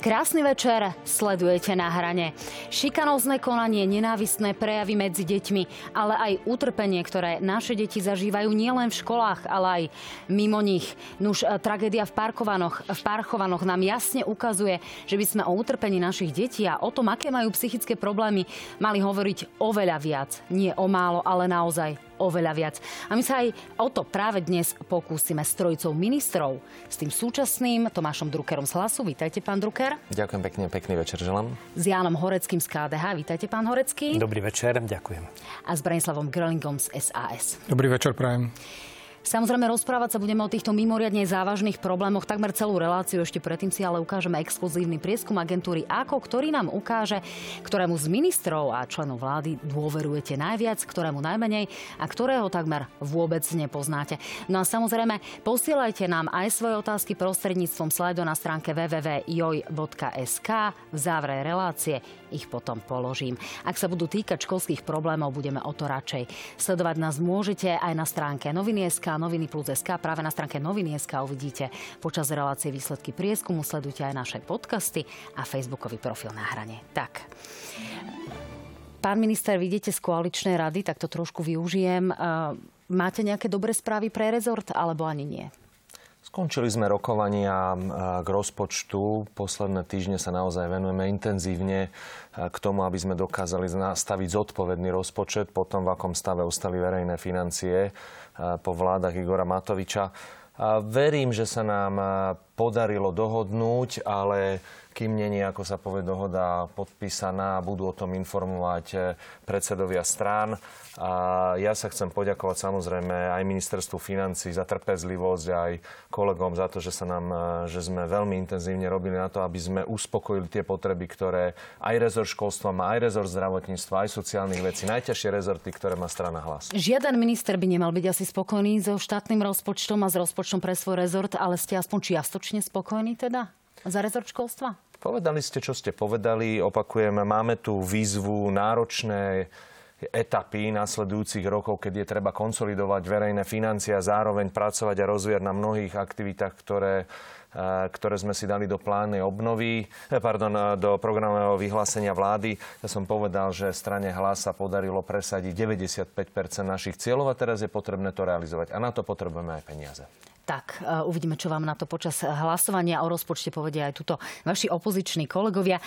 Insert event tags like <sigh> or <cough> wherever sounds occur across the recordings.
Krásny večer, sledujete na hrane. Šikanózne konanie, nenávistné prejavy medzi deťmi, ale aj utrpenie, ktoré naše deti zažívajú nielen v školách, ale aj mimo nich. Nuž e, tragédia v Parkovanoch, v Parchovanoch nám jasne ukazuje, že by sme o utrpení našich detí a o tom, aké majú psychické problémy, mali hovoriť oveľa viac. Nie o málo, ale naozaj oveľa viac. A my sa aj o to práve dnes pokúsime s trojicou ministrov, s tým súčasným Tomášom Druckerom z Hlasu. Vítajte, pán Drucker. Ďakujem pekne, pekný večer želám. S Jánom Horeckým z KDH. Vítajte, pán Horecký. Dobrý večer, ďakujem. A s Branislavom Grelingom z SAS. Dobrý večer, prajem. Samozrejme, rozprávať sa budeme o týchto mimoriadne závažných problémoch takmer celú reláciu. Ešte predtým si ale ukážeme exkluzívny prieskum agentúry AKO, ktorý nám ukáže, ktorému z ministrov a členov vlády dôverujete najviac, ktorému najmenej a ktorého takmer vôbec nepoznáte. No a samozrejme, posielajte nám aj svoje otázky prostredníctvom slajdu na stránke www.joj.sk. V závere relácie ich potom položím. Ak sa budú týkať školských problémov, budeme o to radšej. Sledovať nás môžete aj na stránke noviny.sk noviny plus SK. Práve na stránke noviny.sk uvidíte počas relácie výsledky prieskumu. Sledujte aj naše podcasty a facebookový profil na hrane. Tak. Pán minister, vidíte z koaličnej rady, tak to trošku využijem. Máte nejaké dobré správy pre rezort, alebo ani nie? Skončili sme rokovania k rozpočtu. Posledné týždne sa naozaj venujeme intenzívne k tomu, aby sme dokázali nastaviť zodpovedný rozpočet po tom, v akom stave ostali verejné financie po vládach Igora Matoviča. Verím, že sa nám podarilo dohodnúť, ale kým není, ako sa povie, dohoda podpísaná, budú o tom informovať e, predsedovia strán. A ja sa chcem poďakovať samozrejme aj ministerstvu financí za trpezlivosť, aj kolegom za to, že, sa nám, e, že sme veľmi intenzívne robili na to, aby sme uspokojili tie potreby, ktoré aj rezort školstva má, aj rezort zdravotníctva, aj sociálnych vecí, najťažšie rezorty, ktoré má strana hlas. Žiaden minister by nemal byť asi spokojný so štátnym rozpočtom a s rozpočtom pre svoj rezort, ale ste aspoň čiastočne spokojní teda? Za rezort školstva? Povedali ste, čo ste povedali. Opakujem, máme tu výzvu náročné etapy následujúcich rokov, keď je treba konsolidovať verejné financie a zároveň pracovať a rozvíjať na mnohých aktivitách, ktoré, eh, ktoré sme si dali do plánnej obnovy, eh, pardon, eh, do programového vyhlásenia vlády. Ja som povedal, že strane hlas sa podarilo presadiť 95% našich cieľov a teraz je potrebné to realizovať. A na to potrebujeme aj peniaze. Tak, e, uvidíme, čo vám na to počas hlasovania o rozpočte povedia aj tuto vaši opoziční kolegovia. E,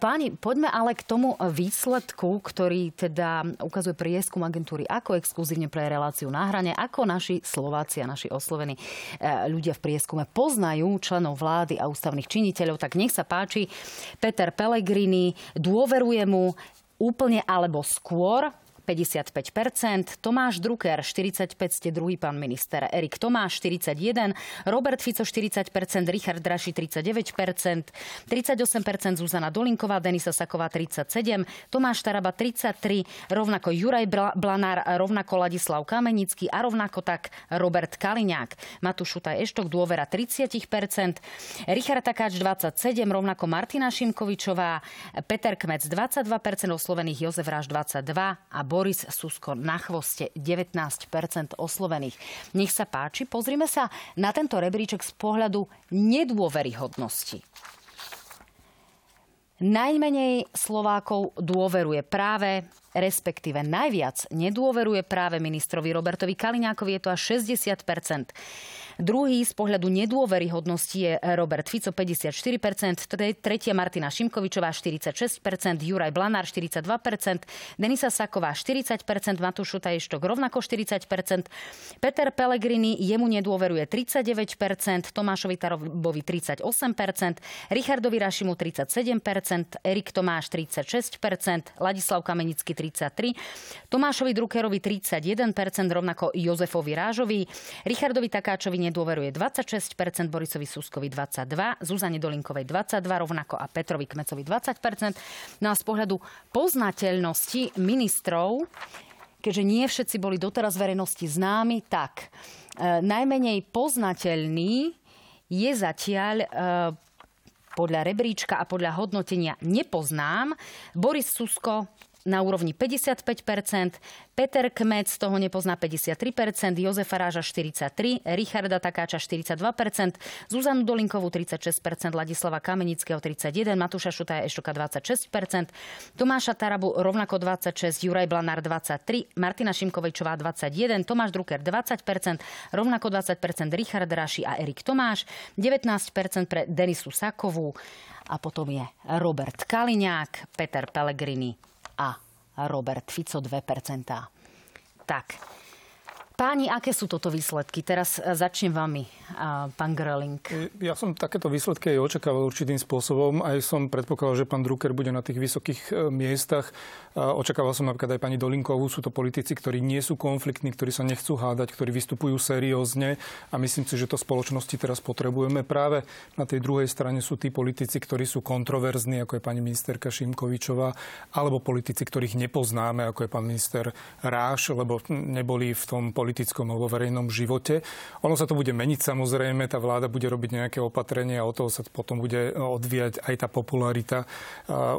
páni, poďme ale k tomu výsledku, ktorý teda ukazuje prieskum agentúry ako exkluzívne pre reláciu na hrane, ako naši Slováci a naši oslovení ľudia v prieskume poznajú členov vlády a ústavných činiteľov. Tak nech sa páči, Peter Pellegrini dôveruje mu úplne alebo skôr 55%, Tomáš Drucker 45, ste druhý pán minister, Erik Tomáš 41, Robert Fico 40%, Richard Draši 39%, 38% Zuzana Dolinková, Denisa Saková 37, Tomáš Taraba 33, rovnako Juraj Blanár, rovnako Ladislav Kamenický a rovnako tak Robert Kaliňák. Matúš Šutaj Eštok dôvera 30%, Richard Takáč 27, rovnako Martina Šimkovičová, Peter Kmec 22%, oslovených Jozef Ráš 22 a Boris Boris Susko na chvoste 19% oslovených. Nech sa páči, pozrime sa na tento rebríček z pohľadu nedôveryhodnosti. Najmenej Slovákov dôveruje práve respektíve najviac nedôveruje práve ministrovi Robertovi Kaliňákovi, je to až 60 Druhý z pohľadu nedôveryhodnosti je Robert Fico 54%, tretia Martina Šimkovičová 46%, Juraj Blanár 42%, Denisa Saková 40%, Matúš Šutajštok rovnako 40%, Peter Pellegrini jemu nedôveruje 39%, Tomášovi Tarobovi 38%, Richardovi Rašimu 37%, Erik Tomáš 36%, Ladislav Kamenický 33%, Tomášovi Druckerovi 31%, rovnako Jozefovi Rážovi, Richardovi Takáčovi nedôveruje 26%, Borisovi Suskovi 22%, Zuzane Dolinkovej 22%, rovnako a Petrovi Kmecovi 20%. No a z pohľadu poznateľnosti ministrov, keďže nie všetci boli doteraz verejnosti známi, tak e, najmenej poznateľný je zatiaľ e, podľa rebríčka a podľa hodnotenia nepoznám Boris Susko na úrovni 55%, Peter Kmec toho nepozná 53%, Jozefa Ráža 43%, Richarda Takáča 42%, Zuzanu Dolinkovú 36%, Ladislava Kamenického 31%, Matúša Šutaja Eštoka 26%, Tomáša Tarabu rovnako 26%, Juraj Blanár 23%, Martina Šimkovičová 21%, Tomáš Drucker 20%, rovnako 20% Richard Raši a Erik Tomáš, 19% pre Denisu Sakovú a potom je Robert Kaliňák, Peter Pellegrini a Robert Fico 2%. Tak, Páni, aké sú toto výsledky? Teraz e, začnem vami, pán Gröling. Ja som takéto výsledky aj očakával určitým spôsobom. Aj som predpokladal, že pán Drucker bude na tých vysokých e, miestach. Očakával som napríklad aj pani Dolinkovú. Sú to politici, ktorí nie sú konfliktní, ktorí sa nechcú hádať, ktorí vystupujú seriózne. A myslím si, že to spoločnosti teraz potrebujeme. Práve na tej druhej strane sú tí politici, ktorí sú kontroverzní, ako je pani ministerka Šimkovičová, alebo politici, ktorých nepoznáme, ako je pán minister Ráš, lebo neboli v tom politici politickom alebo verejnom živote. Ono sa to bude meniť samozrejme, tá vláda bude robiť nejaké opatrenia a o toho sa potom bude odvíjať aj tá popularita.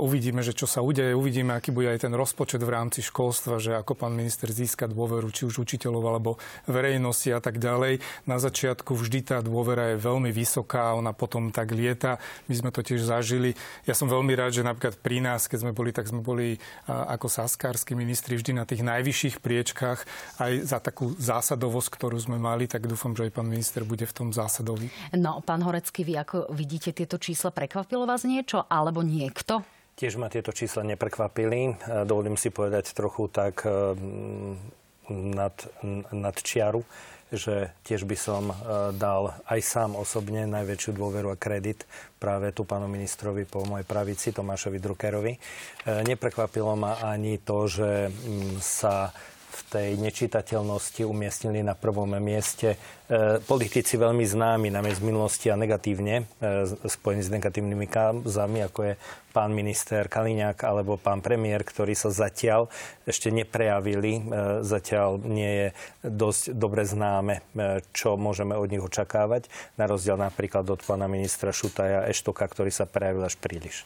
Uvidíme, že čo sa udeje, uvidíme, aký bude aj ten rozpočet v rámci školstva, že ako pán minister získa dôveru či už učiteľov alebo verejnosti a tak ďalej. Na začiatku vždy tá dôvera je veľmi vysoká, ona potom tak lieta. My sme to tiež zažili. Ja som veľmi rád, že napríklad pri nás, keď sme boli, tak sme boli ako saskársky ministri vždy na tých najvyšších priečkách aj za takú zásadovosť, ktorú sme mali, tak dúfam, že aj pán minister bude v tom zásadový. No, pán Horecký, vy ako vidíte tieto čísla, prekvapilo vás niečo alebo niekto? Tiež ma tieto čísla neprekvapili. E, dovolím si povedať trochu tak e, nad, nad čiaru, že tiež by som e, dal aj sám osobne najväčšiu dôveru a kredit práve tu pánu ministrovi po mojej pravici, Tomášovi Druckerovi. Neprekvapilo ma ani to, že sa v tej nečitateľnosti umiestnili na prvom mieste e, politici veľmi známi nám z minulosti a negatívne, e, spojení s negatívnymi kauzami, ako je pán minister Kaliňák alebo pán premiér, ktorí sa zatiaľ ešte neprejavili, e, zatiaľ nie je dosť dobre známe, čo môžeme od nich očakávať, na rozdiel napríklad od pána ministra Šutaja Eštoka, ktorý sa prejavil až príliš.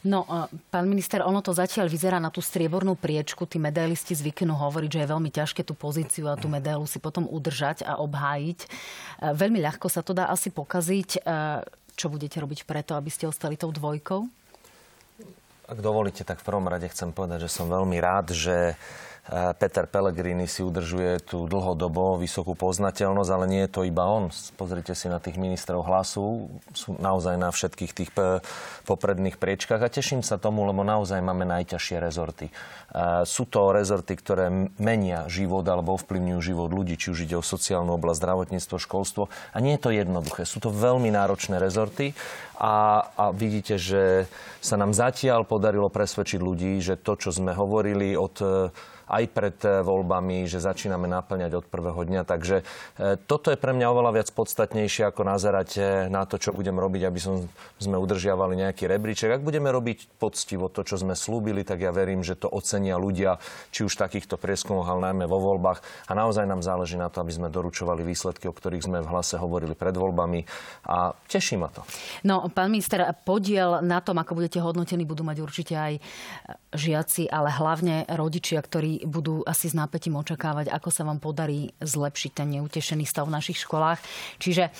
No, pán minister, ono to zatiaľ vyzerá na tú striebornú priečku. Tí medailisti zvyknú hovoriť, že je veľmi ťažké tú pozíciu a tú medailu si potom udržať a obhájiť. E, veľmi ľahko sa to dá asi pokaziť. E, čo budete robiť preto, aby ste ostali tou dvojkou? Ak dovolíte, tak v prvom rade chcem povedať, že som veľmi rád, že Peter Pellegrini si udržuje tú dlhodobo vysokú poznateľnosť, ale nie je to iba on. Pozrite si na tých ministrov hlasu, sú naozaj na všetkých tých popredných priečkách a teším sa tomu, lebo naozaj máme najťažšie rezorty. Sú to rezorty, ktoré menia život alebo ovplyvňujú život ľudí, či už ide o sociálnu oblasť, zdravotníctvo, školstvo. A nie je to jednoduché. Sú to veľmi náročné rezorty a, a vidíte, že sa nám zatiaľ podarilo presvedčiť ľudí, že to, čo sme hovorili od aj pred eh, voľbami, že začíname naplňať od prvého dňa. Takže eh, toto je pre mňa oveľa viac podstatnejšie, ako nazerať eh, na to, čo budem robiť, aby som, sme udržiavali nejaký rebríček. Ak budeme robiť poctivo to, čo sme slúbili, tak ja verím, že to ocenia ľudia, či už v takýchto prieskumoch, ale najmä vo voľbách. A naozaj nám záleží na to, aby sme doručovali výsledky, o ktorých sme v hlase hovorili pred voľbami. A teší ma to. No, pán minister, podiel na tom, ako budete hodnotení, budú mať určite aj žiaci, ale hlavne rodičia, ktorí budú asi s nápetím očakávať, ako sa vám podarí zlepšiť ten neutešený stav v našich školách. Čiže e,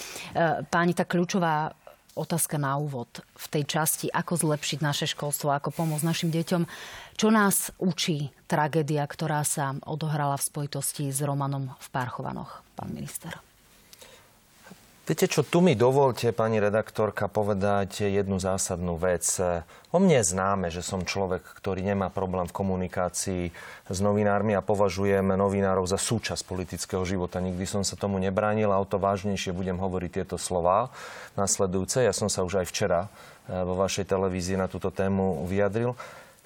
páni, tá kľúčová otázka na úvod v tej časti, ako zlepšiť naše školstvo, ako pomôcť našim deťom. Čo nás učí tragédia, ktorá sa odohrala v spojitosti s Romanom v Párchovanoch, pán minister? Viete čo, tu mi dovolte, pani redaktorka, povedať jednu zásadnú vec. O mne je známe, že som človek, ktorý nemá problém v komunikácii s novinármi a považujem novinárov za súčasť politického života. Nikdy som sa tomu nebránil a o to vážnejšie budem hovoriť tieto slova nasledujúce. Ja som sa už aj včera eh, vo vašej televízii na túto tému vyjadril.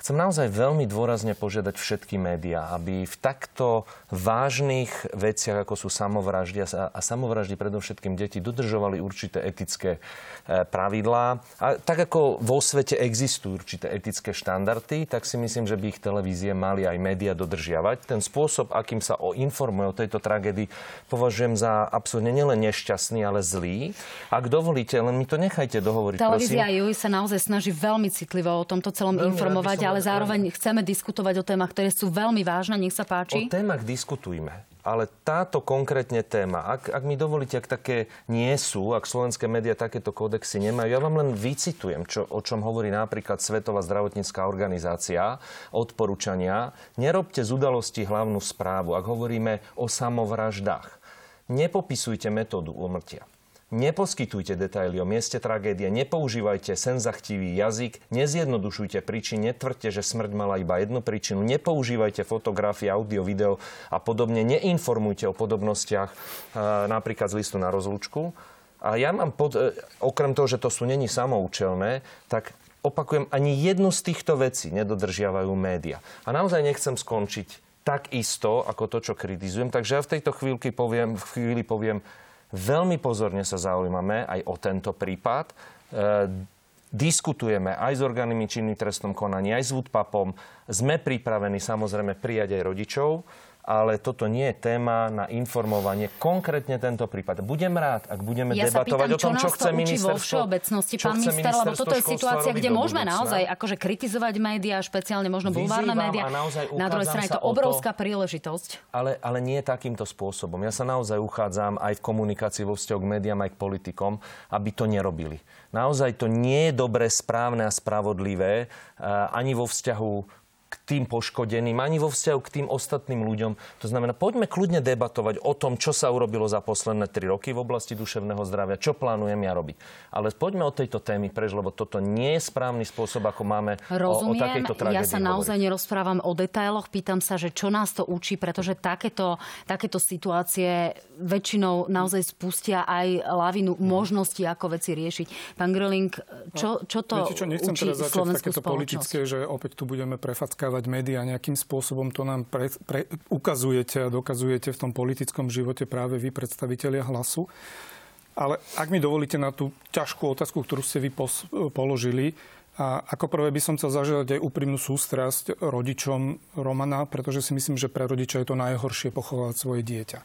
Chcem naozaj veľmi dôrazne požiadať všetky médiá, aby v takto vážnych veciach, ako sú samovraždy a, a samovraždy predovšetkým deti, dodržovali určité etické e, pravidlá. A tak ako vo svete existujú určité etické štandardy, tak si myslím, že by ich televízie mali aj médiá dodržiavať. Ten spôsob, akým sa o informuje o tejto tragédii, považujem za absolútne nielen nešťastný, ale zlý. Ak dovolíte, len mi to nechajte dohovoriť. Televízia prosím. sa naozaj snaží veľmi citlivo o tomto celom veľmi informovať, ale zároveň chceme diskutovať o témach, ktoré sú veľmi vážne. Nech sa páči. O témach diskutujme ale táto konkrétne téma, ak, ak mi dovolíte, ak také nie sú, ak slovenské médiá takéto kódexy nemajú, ja vám len vycitujem, čo, o čom hovorí napríklad Svetová zdravotnícká organizácia, odporúčania. Nerobte z udalosti hlavnú správu, ak hovoríme o samovraždách. Nepopisujte metódu umrtia. Neposkytujte detaily o mieste tragédie, nepoužívajte senzachtivý jazyk, nezjednodušujte príčiny, netvrďte, že smrť mala iba jednu príčinu, nepoužívajte fotografie, audio, video a podobne, neinformujte o podobnostiach e, napríklad z listu na rozlúčku. A ja mám, pod, e, okrem toho, že to sú není samoučelné, tak opakujem, ani jednu z týchto vecí nedodržiavajú média. A naozaj nechcem skončiť tak isto, ako to, čo kritizujem. Takže ja v tejto chvíľky poviem, v chvíli poviem, Veľmi pozorne sa zaujímame aj o tento prípad. E, diskutujeme aj s orgánmi činnými trestnom konaní, aj s VUDPAPom. Sme pripravení samozrejme prijať aj rodičov ale toto nie je téma na informovanie. Konkrétne tento prípad. Budem rád, ak budeme ja debatovať pýtam, o tom, čo, čo chce ministerstvo. vo všeobecnosti, pán minister, lebo toto je situácia, kde môžeme naozaj akože kritizovať médiá, špeciálne možno bulvárne médiá. Na druhej strane je to obrovská to, príležitosť. Ale, ale nie takýmto spôsobom. Ja sa naozaj uchádzam aj v komunikácii vo vzťahu k médiám, aj k politikom, aby to nerobili. Naozaj to nie je dobre, správne a spravodlivé eh, ani vo vzťahu k tým poškodeným, ani vo vzťahu k tým ostatným ľuďom. To znamená, poďme kľudne debatovať o tom, čo sa urobilo za posledné tri roky v oblasti duševného zdravia, čo plánujem ja robiť. Ale poďme od tejto témy preč, lebo toto nie je správny spôsob, ako máme Rozumiem, o, o takejto tragédii Ja sa naozaj hovoriť. nerozprávam o detailoch, pýtam sa, že čo nás to učí, pretože takéto, takéto situácie väčšinou naozaj spustia aj lavinu hmm. možností, ako veci riešiť. Pán Gröling, čo, čo to Viete čo, nechcem učí teraz začať takéto politické, že opäť tu budeme prefackať získavať médiá nejakým spôsobom, to nám pre, pre, ukazujete a dokazujete v tom politickom živote práve vy, predstavitelia hlasu. Ale ak mi dovolíte na tú ťažkú otázku, ktorú ste vy pos, položili, a ako prvé by som chcel zažívať aj úprimnú sústrasť rodičom Romana, pretože si myslím, že pre rodiča je to najhoršie pochovať svoje dieťa.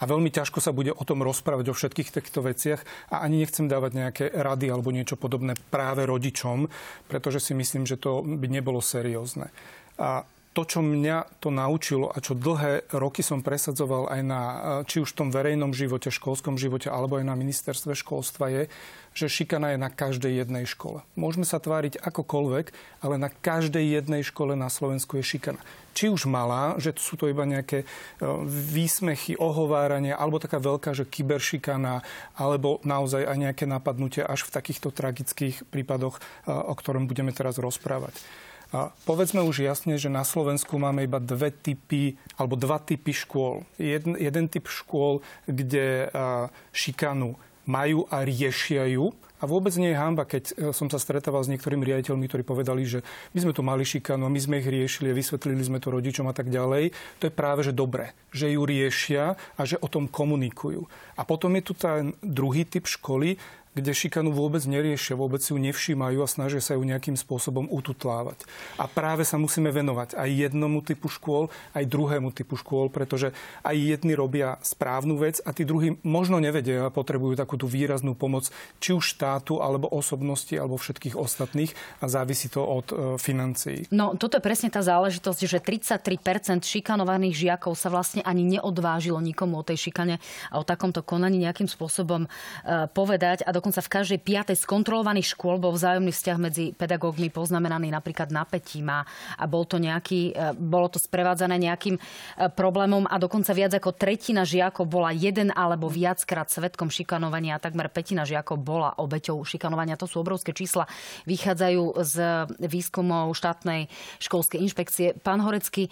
A veľmi ťažko sa bude o tom rozprávať o všetkých týchto veciach a ani nechcem dávať nejaké rady alebo niečo podobné práve rodičom, pretože si myslím, že to by nebolo seriózne. A to, čo mňa to naučilo a čo dlhé roky som presadzoval aj na, či už v tom verejnom živote, školskom živote, alebo aj na ministerstve školstva je, že šikana je na každej jednej škole. Môžeme sa tváriť akokoľvek, ale na každej jednej škole na Slovensku je šikana. Či už malá, že sú to iba nejaké e, výsmechy, ohovárania, alebo taká veľká, že kyberšikana, alebo naozaj aj nejaké napadnutie až v takýchto tragických prípadoch, e, o ktorom budeme teraz rozprávať. A povedzme už jasne, že na Slovensku máme iba dve typy, alebo dva typy škôl. Jeden, jeden typ škôl, kde šikanu majú a riešia ju. A vôbec nie je hamba, keď e, som sa stretával s niektorými riaditeľmi, ktorí povedali, že my sme tu mali šikanu, my sme ich riešili, vysvetlili sme to rodičom a tak ďalej. To je práve, že dobre, že ju riešia a že o tom komunikujú. A potom je tu ten druhý typ školy, kde šikanu vôbec neriešia, vôbec si ju nevšímajú a snažia sa ju nejakým spôsobom ututlávať. A práve sa musíme venovať aj jednomu typu škôl, aj druhému typu škôl, pretože aj jedni robia správnu vec a tí druhí možno nevedia a potrebujú takú tú výraznú pomoc či už štátu, alebo osobnosti, alebo všetkých ostatných a závisí to od e, financií. No, toto je presne tá záležitosť, že 33% šikanovaných žiakov sa vlastne ani neodvážilo nikomu o tej šikane a o takomto konaní nejakým spôsobom e, povedať. A dokonca v každej piatej skontrolovaných škôl bol vzájomný vzťah medzi pedagógmi poznamenaný napríklad napätím a, a bol to nejaký, e, bolo to sprevádzané nejakým e, problémom a dokonca viac ako tretina žiakov bola jeden alebo viackrát svetkom šikanovania a takmer petina žiakov bola obeťou šikanovania. To sú obrovské čísla. Vychádzajú z výskumov štátnej školskej inšpekcie. Pán Horecký, e,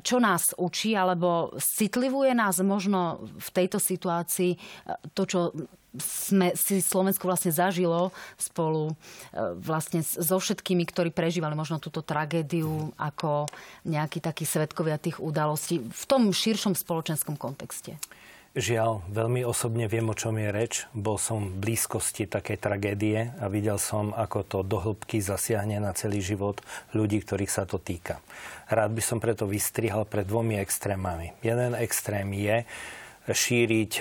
čo nás učí alebo citlivuje nás možno v tejto situácii to, čo sme si Slovensko vlastne zažilo spolu e, vlastne so všetkými, ktorí prežívali možno túto tragédiu ako nejakí takí svetkovia tých udalostí v tom širšom spoločenskom kontexte. Žiaľ, veľmi osobne viem, o čom je reč. Bol som v blízkosti takej tragédie a videl som, ako to dohlbky zasiahne na celý život ľudí, ktorých sa to týka. Rád by som preto vystrihal pred dvomi extrémami. Jeden extrém je, šíriť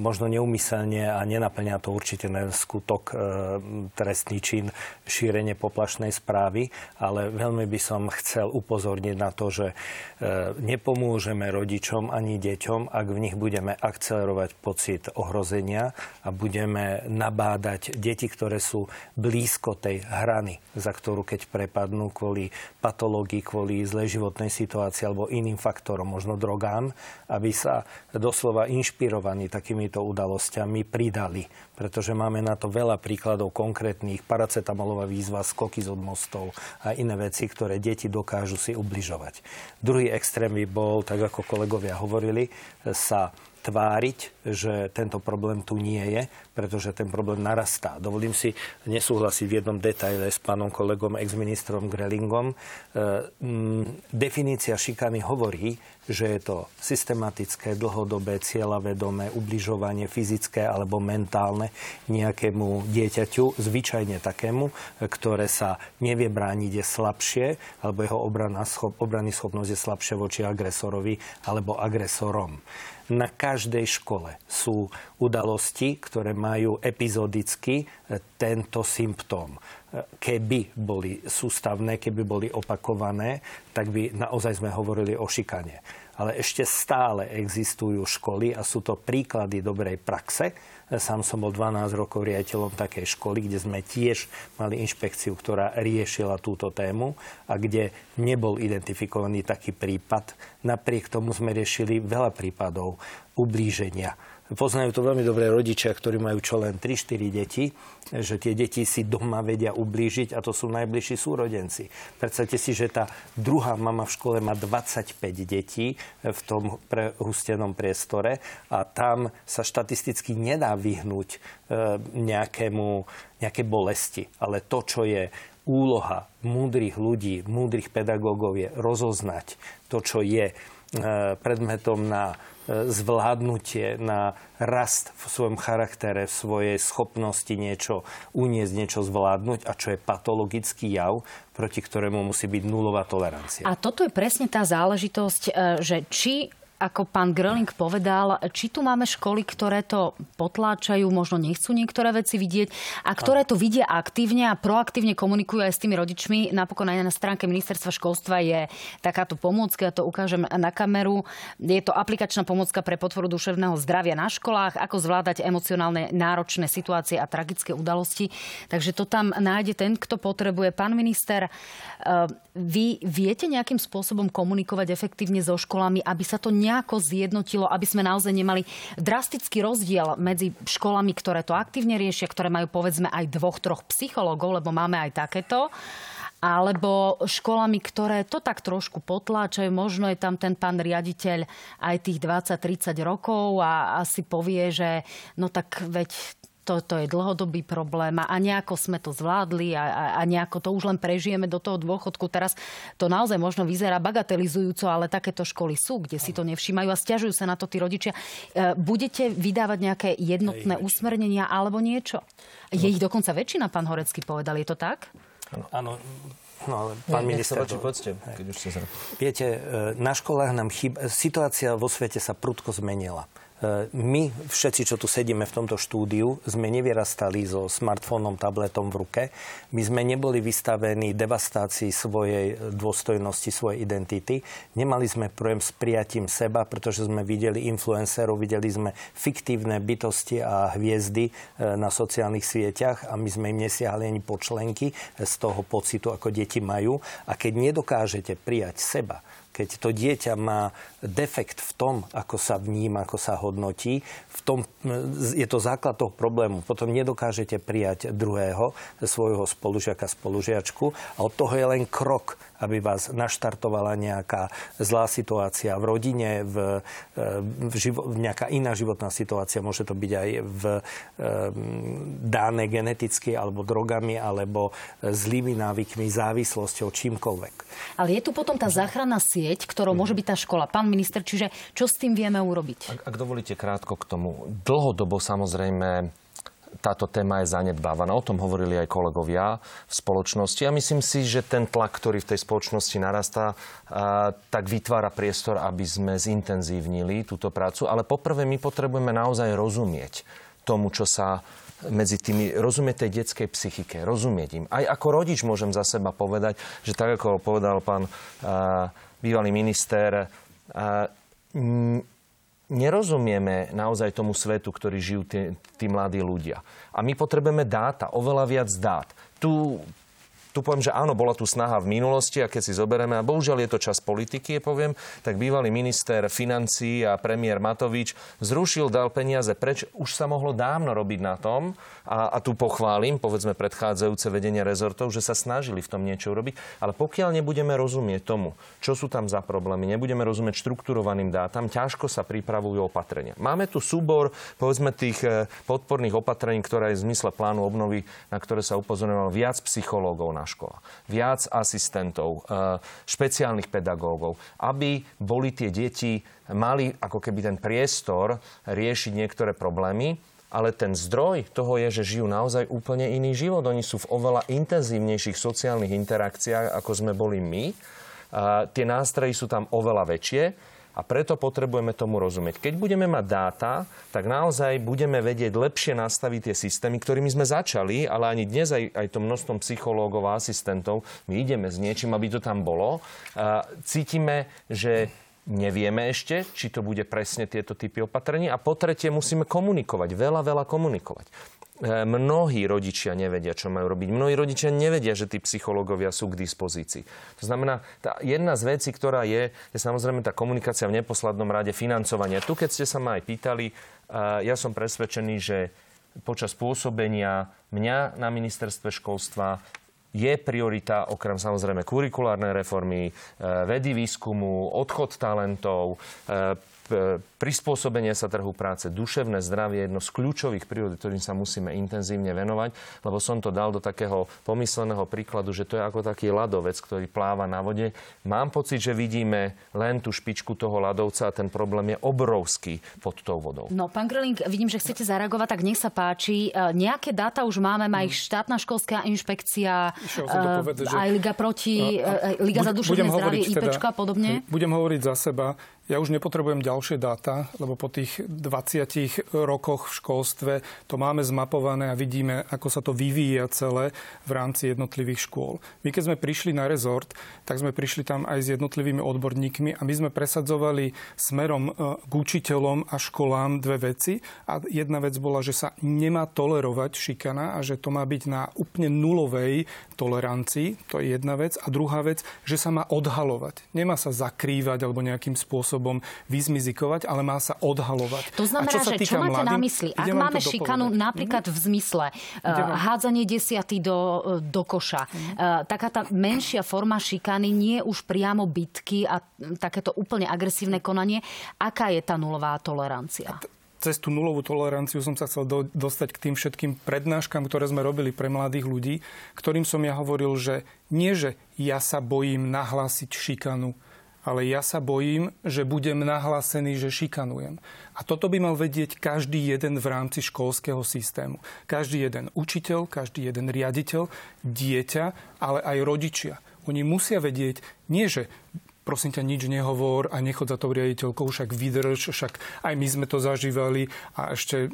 možno neumyselne a nenaplňa to určite na skutok trestný čin šírenie poplašnej správy, ale veľmi by som chcel upozorniť na to, že nepomôžeme rodičom ani deťom, ak v nich budeme akcelerovať pocit ohrozenia a budeme nabádať deti, ktoré sú blízko tej hrany, za ktorú keď prepadnú kvôli patológii, kvôli zlej životnej situácii alebo iným faktorom, možno drogám, aby sa doslova inšpirovaní takýmito udalosťami pridali. Pretože máme na to veľa príkladov konkrétnych, paracetamolová výzva, skoky z od mostov a iné veci, ktoré deti dokážu si ubližovať. Druhý extrém by bol, tak ako kolegovia hovorili, sa tváriť, že tento problém tu nie je, pretože ten problém narastá. Dovolím si nesúhlasiť v jednom detaile s pánom kolegom exministrom Grelingom. E, definícia šikany hovorí, že je to systematické, dlhodobé, cieľavedomé ubližovanie fyzické alebo mentálne nejakému dieťaťu, zvyčajne takému, ktoré sa nevie brániť, je slabšie, alebo jeho obrana, schop, obrany schopnosť je slabšia voči agresorovi alebo agresorom na každej škole sú udalosti, ktoré majú epizodicky e, tento symptóm. E, keby boli sústavné, keby boli opakované, tak by naozaj sme hovorili o šikane. Ale ešte stále existujú školy a sú to príklady dobrej praxe, Sám som bol 12 rokov riaditeľom takej školy, kde sme tiež mali inšpekciu, ktorá riešila túto tému a kde nebol identifikovaný taký prípad. Napriek tomu sme riešili veľa prípadov ublíženia Poznajú to veľmi dobré rodičia, ktorí majú čo len 3-4 deti, že tie deti si doma vedia ublížiť a to sú najbližší súrodenci. Predstavte si, že tá druhá mama v škole má 25 detí v tom prehustenom priestore a tam sa štatisticky nedá vyhnúť e, nejakému, nejaké bolesti. Ale to, čo je úloha múdrych ľudí, múdrych pedagógov je rozoznať to, čo je predmetom na zvládnutie, na rast v svojom charaktere, v svojej schopnosti niečo uniesť, niečo zvládnuť a čo je patologický jav, proti ktorému musí byť nulová tolerancia. A toto je presne tá záležitosť, e, že či ako pán Gröling povedal, či tu máme školy, ktoré to potláčajú, možno nechcú niektoré veci vidieť a ktoré to vidia aktívne a proaktívne komunikujú aj s tými rodičmi. Napokon aj na stránke ministerstva školstva je takáto pomôcka, ja to ukážem na kameru. Je to aplikačná pomôcka pre potvoru duševného zdravia na školách, ako zvládať emocionálne náročné situácie a tragické udalosti. Takže to tam nájde ten, kto potrebuje. Pán minister, eh, vy viete nejakým spôsobom komunikovať efektívne so školami, aby sa to ne nejako zjednotilo, aby sme naozaj nemali drastický rozdiel medzi školami, ktoré to aktívne riešia, ktoré majú povedzme aj dvoch, troch psychológov, lebo máme aj takéto alebo školami, ktoré to tak trošku potláčajú. Možno je tam ten pán riaditeľ aj tých 20-30 rokov a asi povie, že no tak veď to, to je dlhodobý problém a nejako sme to zvládli a, a, a nejako to už len prežijeme do toho dôchodku. Teraz to naozaj možno vyzerá bagatelizujúco, ale takéto školy sú, kde si to nevšímajú a stiažujú sa na to tí rodičia. E, budete vydávať nejaké jednotné usmernenia alebo niečo? Je ich dokonca väčšina, pán Horecký povedal. Je to tak? Áno. No ale pán minister... Páči, poďte, keď už ste. Viete, e, na školách nám chýba... Situácia vo svete sa prudko zmenila. My všetci, čo tu sedíme v tomto štúdiu, sme nevyrastali so smartfónom, tabletom v ruke. My sme neboli vystavení devastácii svojej dôstojnosti, svojej identity. Nemali sme problém s prijatím seba, pretože sme videli influencerov, videli sme fiktívne bytosti a hviezdy e, na sociálnych sieťach a my sme im nesiahli ani počlenky z toho pocitu, ako deti majú. A keď nedokážete prijať seba, keď to dieťa má defekt v tom, ako sa vníma, ako sa hodnotí, v tom, je to základ toho problému. Potom nedokážete prijať druhého, svojho spolužiaka, spolužiačku a od toho je len krok aby vás naštartovala nejaká zlá situácia v rodine, v, v živo, nejaká iná životná situácia. Môže to byť aj v e, dáne geneticky, alebo drogami, alebo zlými návykmi, závislosťou, čímkoľvek. Ale je tu potom tá záchranná sieť, ktorou môže byť tá škola. Pán minister, čiže čo s tým vieme urobiť? Ak, ak dovolíte krátko k tomu. Dlhodobo samozrejme táto téma je zanedbávaná. O tom hovorili aj kolegovia v spoločnosti a myslím si, že ten tlak, ktorý v tej spoločnosti narastá, tak vytvára priestor, aby sme zintenzívnili túto prácu. Ale poprvé my potrebujeme naozaj rozumieť tomu, čo sa medzi tými, rozumieť tej detskej psychike, rozumieť im. Aj ako rodič môžem za seba povedať, že tak ako povedal pán uh, bývalý minister, uh, nerozumieme naozaj tomu svetu, ktorý žijú tí, tí mladí ľudia. A my potrebujeme dáta, oveľa viac dát. Tu, tu poviem, že áno, bola tu snaha v minulosti a keď si zoberieme, a bohužiaľ je to čas politiky, poviem, tak bývalý minister financí a premiér Matovič zrušil, dal peniaze preč. Už sa mohlo dávno robiť na tom, a, a tu pochválim, povedzme, predchádzajúce vedenie rezortov, že sa snažili v tom niečo urobiť, ale pokiaľ nebudeme rozumieť tomu, čo sú tam za problémy, nebudeme rozumieť štrukturovaným dátam, ťažko sa pripravujú opatrenia. Máme tu súbor, povedzme, tých e, podporných opatrení, ktoré je v zmysle plánu obnovy, na ktoré sa upozorňovalo viac psychológov na školách, viac asistentov, e, špeciálnych pedagógov, aby boli tie deti mali ako keby ten priestor riešiť niektoré problémy, ale ten zdroj toho je, že žijú naozaj úplne iný život. Oni sú v oveľa intenzívnejších sociálnych interakciách, ako sme boli my. Tie nástroje sú tam oveľa väčšie a preto potrebujeme tomu rozumieť. Keď budeme mať dáta, tak naozaj budeme vedieť lepšie nastaviť tie systémy, ktorými sme začali, ale ani dnes aj, aj to množstvom psychológov a asistentov, my ideme s niečím, aby to tam bolo. Cítime, že nevieme ešte, či to bude presne tieto typy opatrení. A po tretie musíme komunikovať, veľa, veľa komunikovať. E, mnohí rodičia nevedia, čo majú robiť. Mnohí rodičia nevedia, že tí psychológovia sú k dispozícii. To znamená, tá jedna z vecí, ktorá je, je samozrejme tá komunikácia v neposlednom rade financovania. Tu, keď ste sa ma aj pýtali, e, ja som presvedčený, že počas pôsobenia mňa na ministerstve školstva je priorita okrem samozrejme kurikulárnej reformy, e, vedy výskumu, odchod talentov, prispôsobenie sa trhu práce, duševné zdravie je jedno z kľúčových priorit, ktorým sa musíme intenzívne venovať, lebo som to dal do takého pomysleného príkladu, že to je ako taký ľadovec, ktorý pláva na vode. Mám pocit, že vidíme len tú špičku toho ľadovca a ten problém je obrovský pod tou vodou. No, pán Greling, vidím, že chcete zareagovať, tak nech sa páči. E, nejaké dáta už máme, má ich štátna školská inšpekcia, uh, povedať, aj Liga proti, uh, Liga za duševné zdravie, IPčka a podobne. Budem hovoriť za seba. Ja už nepotrebujem ďalšie dáta, lebo po tých 20 rokoch v školstve to máme zmapované a vidíme, ako sa to vyvíja celé v rámci jednotlivých škôl. My keď sme prišli na rezort, tak sme prišli tam aj s jednotlivými odborníkmi a my sme presadzovali smerom e, k učiteľom a školám dve veci. A jedna vec bola, že sa nemá tolerovať šikana a že to má byť na úplne nulovej tolerancii. To je jedna vec. A druhá vec, že sa má odhalovať. Nemá sa zakrývať alebo nejakým spôsobom spôsobom vyzmizikovať, ale má sa odhalovať. To znamená, čo že čo máte mladým, na mysli? Ak máme šikanu dopovedať. napríklad v zmysle uh, hádzanie desiaty do, uh, do koša, uh, taká tá menšia forma šikany nie už priamo bitky a takéto úplne agresívne konanie, aká je tá nulová tolerancia? cez tú nulovú toleranciu som sa chcel do, dostať k tým všetkým prednáškam, ktoré sme robili pre mladých ľudí, ktorým som ja hovoril, že nie, že ja sa bojím nahlásiť šikanu, ale ja sa bojím, že budem nahlásený, že šikanujem. A toto by mal vedieť každý jeden v rámci školského systému. Každý jeden učiteľ, každý jeden riaditeľ, dieťa, ale aj rodičia. Oni musia vedieť, nie že prosím ťa, nič nehovor a nechod za tou riaditeľkou, však vydrž, však aj my sme to zažívali a ešte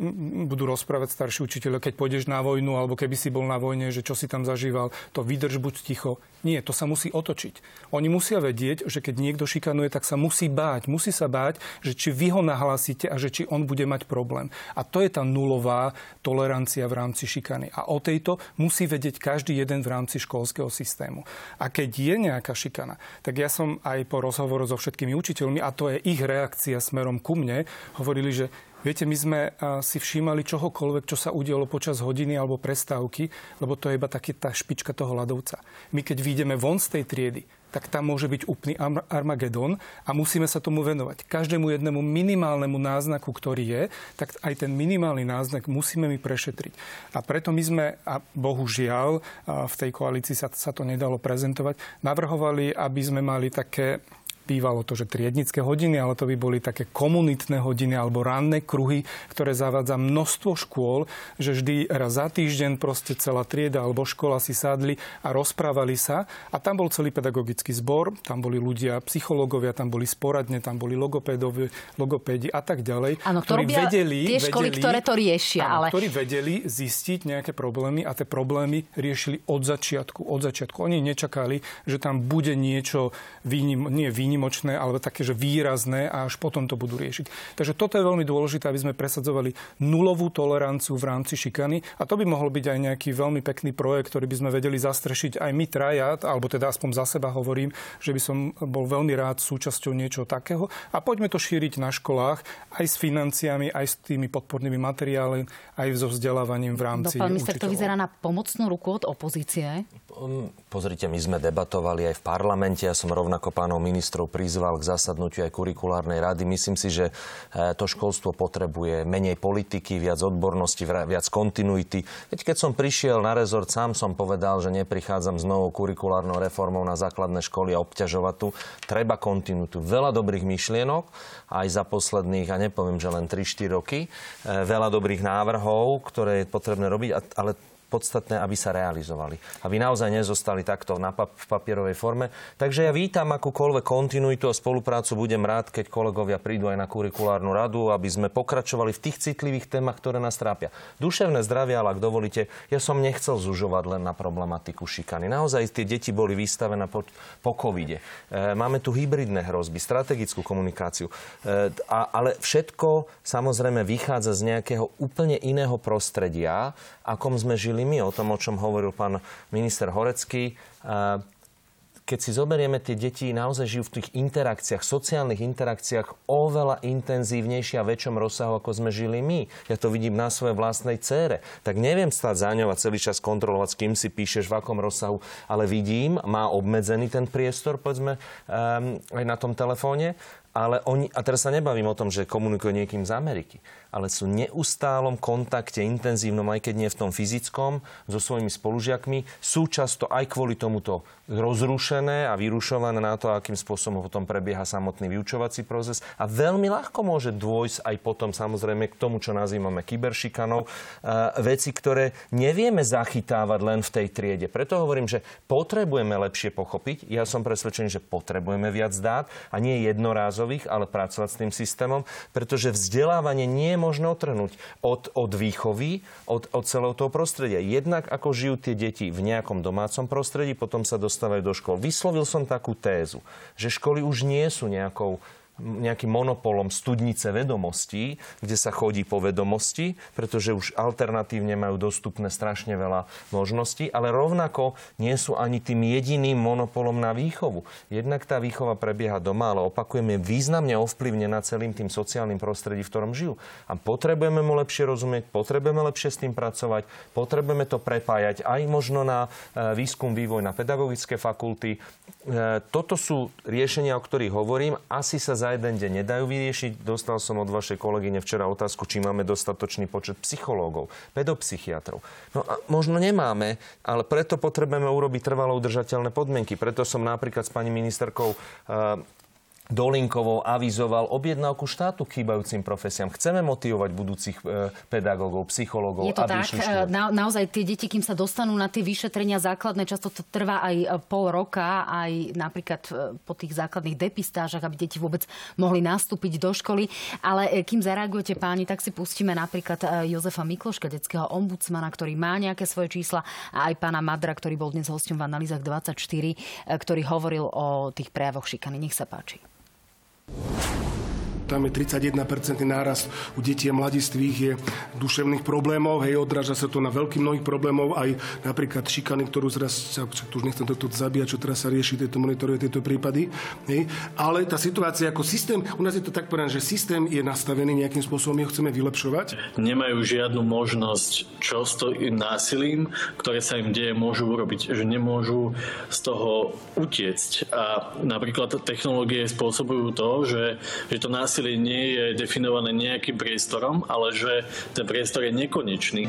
budú rozprávať starší učiteľe, keď pôjdeš na vojnu alebo keby si bol na vojne, že čo si tam zažíval, to vydrž, buď ticho. Nie, to sa musí otočiť. Oni musia vedieť, že keď niekto šikanuje, tak sa musí báť. Musí sa báť, že či vy ho nahlásite a že či on bude mať problém. A to je tá nulová tolerancia v rámci šikany. A o tejto musí vedieť každý jeden v rámci školského systému. A keď je nejaká šikana, tak ja som aj po rozhovoru so všetkými učiteľmi, a to je ich reakcia smerom ku mne, hovorili, že Viete, my sme si všímali čohokoľvek, čo sa udialo počas hodiny alebo prestávky, lebo to je iba taký tá špička toho ľadovca. My keď vyjdeme von z tej triedy, tak tam môže byť úplný Armagedon a musíme sa tomu venovať. Každému jednému minimálnemu náznaku, ktorý je, tak aj ten minimálny náznak musíme my prešetriť. A preto my sme, a bohužiaľ v tej koalícii sa, sa to nedalo prezentovať, navrhovali, aby sme mali také bývalo to, že triednické hodiny, ale to by boli také komunitné hodiny alebo ranné kruhy, ktoré zavádza množstvo škôl, že vždy raz za týždeň proste celá trieda alebo škola si sadli a rozprávali sa. A tam bol celý pedagogický zbor, tam boli ľudia, psychológovia, tam boli sporadne, tam boli logopédovi, logopédi a tak ďalej. Áno, ktorí vedeli, tie školy, vedeli, ktoré to riešia. Áno, ale... ktorí vedeli zistiť nejaké problémy a tie problémy riešili od začiatku. Od začiatku. Oni nečakali, že tam bude niečo výnim, nie výnimočné, ale také, že výrazné a až potom to budú riešiť. Takže toto je veľmi dôležité, aby sme presadzovali nulovú toleranciu v rámci šikany a to by mohol byť aj nejaký veľmi pekný projekt, ktorý by sme vedeli zastrešiť aj my traja, alebo teda aspoň za seba hovorím, že by som bol veľmi rád súčasťou niečo takého a poďme to šíriť na školách aj s financiami, aj s tými podpornými materiálmi, aj so vzdelávaním v rámci No, pán minister, to vyzerá na pomocnú ruku od opozície. Um, pozrite, my sme debatovali aj v parlamente. Ja som rovnako pánov ministrov prizval k zasadnutiu aj kurikulárnej rady. Myslím si, že eh, to školstvo potrebuje menej politiky, viac odbornosti, viac kontinuity. Veď keď som prišiel na rezort, sám som povedal, že neprichádzam s novou kurikulárnou reformou na základné školy a obťažovať tu. Treba kontinuitu. Veľa dobrých myšlienok, aj za posledných, a nepoviem, že len 3-4 roky. Eh, veľa dobrých návrhov, ktoré je potrebné robiť, ale podstatné, aby sa realizovali. Aby naozaj nezostali takto na pap- v papierovej forme. Takže ja vítam akúkoľvek kontinuitu a spoluprácu. Budem rád, keď kolegovia prídu aj na kurikulárnu radu, aby sme pokračovali v tých citlivých témach, ktoré nás trápia. Duševné zdravie, ale ak dovolíte, ja som nechcel zužovať len na problematiku šikany. Naozaj tie deti boli vystavené po, po covide. E, máme tu hybridné hrozby, strategickú komunikáciu. E, a, ale všetko samozrejme vychádza z nejakého úplne iného prostredia, akom sme žili my, o tom, o čom hovoril pán minister Horecký. Keď si zoberieme, tie deti naozaj žijú v tých interakciách, sociálnych interakciách oveľa intenzívnejšie a väčšom rozsahu, ako sme žili my. Ja to vidím na svojej vlastnej cére. Tak neviem stáť za ňou a celý čas kontrolovať, s kým si píšeš, v akom rozsahu, ale vidím, má obmedzený ten priestor, povedzme, um, aj na tom telefóne ale oni, a teraz sa nebavím o tom, že komunikuje niekým z Ameriky, ale sú neustálom kontakte, intenzívnom, aj keď nie v tom fyzickom, so svojimi spolužiakmi. Sú často aj kvôli tomuto rozrušené a vyrušované na to, akým spôsobom potom prebieha samotný vyučovací proces. A veľmi ľahko môže dôjsť aj potom samozrejme k tomu, čo nazývame kyberšikanou, veci, ktoré nevieme zachytávať len v tej triede. Preto hovorím, že potrebujeme lepšie pochopiť. Ja som presvedčený, že potrebujeme viac dát a nie jednorázov jednorázových, ale pracovať s tým systémom, pretože vzdelávanie nie je možné otrhnúť od, od výchovy, od, od celého toho prostredia. Jednak ako žijú tie deti v nejakom domácom prostredí, potom sa dostávajú do škôl. Vyslovil som takú tézu, že školy už nie sú nejakou nejakým monopolom studnice vedomostí, kde sa chodí po vedomosti, pretože už alternatívne majú dostupné strašne veľa možností, ale rovnako nie sú ani tým jediným monopolom na výchovu. Jednak tá výchova prebieha doma, ale opakujeme, významne ovplyvnená celým tým sociálnym prostredí, v ktorom žijú. A potrebujeme mu lepšie rozumieť, potrebujeme lepšie s tým pracovať, potrebujeme to prepájať aj možno na e, výskum, vývoj na pedagogické fakulty. E, toto sú riešenia, o ktorých hovorím. Asi sa za jeden deň nedajú vyriešiť. Dostal som od vašej kolegyne včera otázku, či máme dostatočný počet psychológov, pedopsychiatrov. No a možno nemáme, ale preto potrebujeme urobiť trvalo udržateľné podmienky. Preto som napríklad s pani ministerkou Dolinkovou avizoval objednávku štátu k chýbajúcim profesiám. Chceme motivovať budúcich e, pedagógov, psychológov, Je to aby tak? E, Na, naozaj tie deti, kým sa dostanú na tie vyšetrenia základné, často to trvá aj e, pol roka, aj napríklad po tých základných depistážach, aby deti vôbec mohli nastúpiť do školy. Ale kým zareagujete páni, tak si pustíme napríklad Jozefa Mikloška, detského ombudsmana, ktorý má nejaké svoje čísla a aj pána Madra, ktorý bol dnes hostom v analýzach 24, ktorý hovoril o tých prejavoch šikany. Nech sa páči. you Tam je 31% nárast u detí a mladistvých je duševných problémov, hej, odráža sa to na veľký mnohých problémov, aj napríklad šikany, ktorú zraz, tu už nechcem toto zabíjať, čo teraz sa rieši, tieto monitoruje tieto prípady, hej. ale tá situácia ako systém, u nás je to tak povedané, že systém je nastavený nejakým spôsobom, my ho chceme vylepšovať. Nemajú žiadnu možnosť, čo s tým násilím, ktoré sa im deje, môžu urobiť, že nemôžu z toho utiecť. A napríklad technológie spôsobujú to, že, že to násilie násilie nie je definované nejakým priestorom, ale že ten priestor je nekonečný.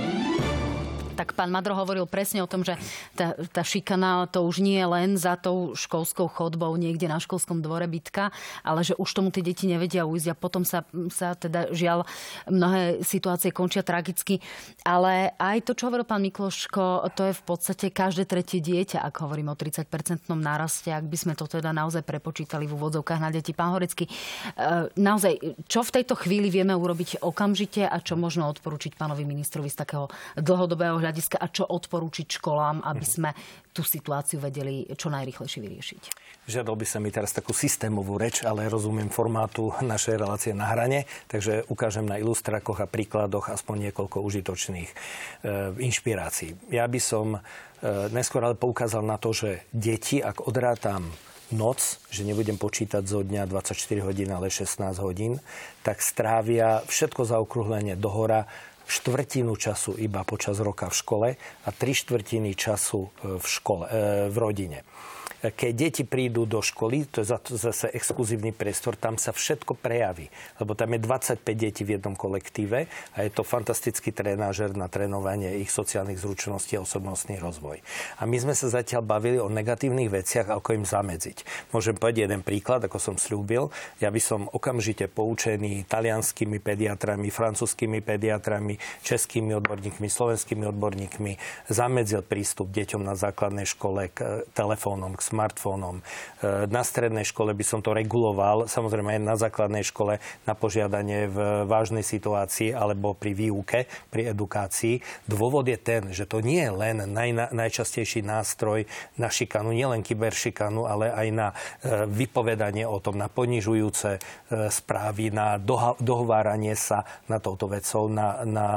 Tak pán Madro hovoril presne o tom, že tá, tá šikana to už nie je len za tou školskou chodbou niekde na školskom dvore bytka, ale že už tomu tie deti nevedia ujsť a potom sa, sa teda žiaľ mnohé situácie končia tragicky. Ale aj to, čo hovoril pán Mikloško, to je v podstate každé tretie dieťa, ak hovorím o 30-percentnom náraste, ak by sme to teda naozaj prepočítali v úvodzovkách na deti. Pán Horecký, e, naozaj, čo v tejto chvíli vieme urobiť okamžite a čo možno odporúčiť pánovi ministrovi z takého dlhodobého hľadiska a čo odporúčiť školám, aby mhm. sme tú situáciu vedeli čo najrychlejšie vyriešiť? Žiadal by sa mi teraz takú systémovú reč, ale rozumiem formátu našej relácie na hrane, takže ukážem na ilustrakoch a príkladoch aspoň niekoľko užitočných e, inšpirácií. Ja by som e, neskôr ale poukázal na to, že deti, ak odrátam noc, že nebudem počítať zo dňa 24 hodín, ale 16 hodín, tak strávia všetko zaokrúhlenie dohora štvrtinu času iba počas roka v škole a tri štvrtiny času e, v, škole, e, v rodine. Keď deti prídu do školy, to je zase exkluzívny priestor, tam sa všetko prejaví. Lebo tam je 25 detí v jednom kolektíve a je to fantastický trénažer na trénovanie ich sociálnych zručností a osobnostný rozvoj. A my sme sa zatiaľ bavili o negatívnych veciach, ako im zamedziť. Môžem povedať jeden príklad, ako som slúbil. Ja by som okamžite poučený talianskými pediatrami, francúzskými pediatrami, českými odborníkmi, slovenskými odborníkmi zamedzil prístup deťom na základnej škole k telefónom, k smartfónom. E, na strednej škole by som to reguloval, samozrejme aj na základnej škole na požiadanie v vážnej situácii alebo pri výuke, pri edukácii. Dôvod je ten, že to nie je len naj, najčastejší nástroj na šikanu, nielen kyberšikanu, ale aj na e, vypovedanie o tom, na ponižujúce e, správy, na dohováranie sa na touto vecou, na, na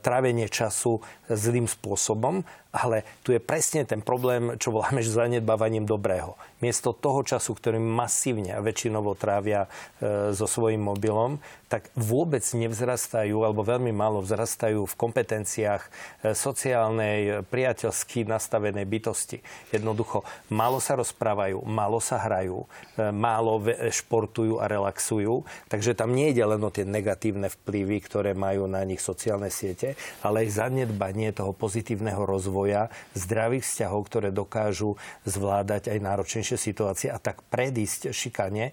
trávenie času zlým spôsobom ale tu je presne ten problém, čo voláme zanedbávaním dobrého. Miesto toho času, ktorý masívne a väčšinovo trávia e, so svojím mobilom, tak vôbec nevzrastajú, alebo veľmi málo vzrastajú v kompetenciách e, sociálnej, priateľsky nastavenej bytosti. Jednoducho, málo sa rozprávajú, málo sa hrajú, e, málo športujú a relaxujú, takže tam nie ide len o tie negatívne vplyvy, ktoré majú na nich sociálne siete, ale aj zanedbanie toho pozitívneho rozvoja rozvoja zdravých vzťahov, ktoré dokážu zvládať aj náročnejšie situácie a tak predísť šikane, e,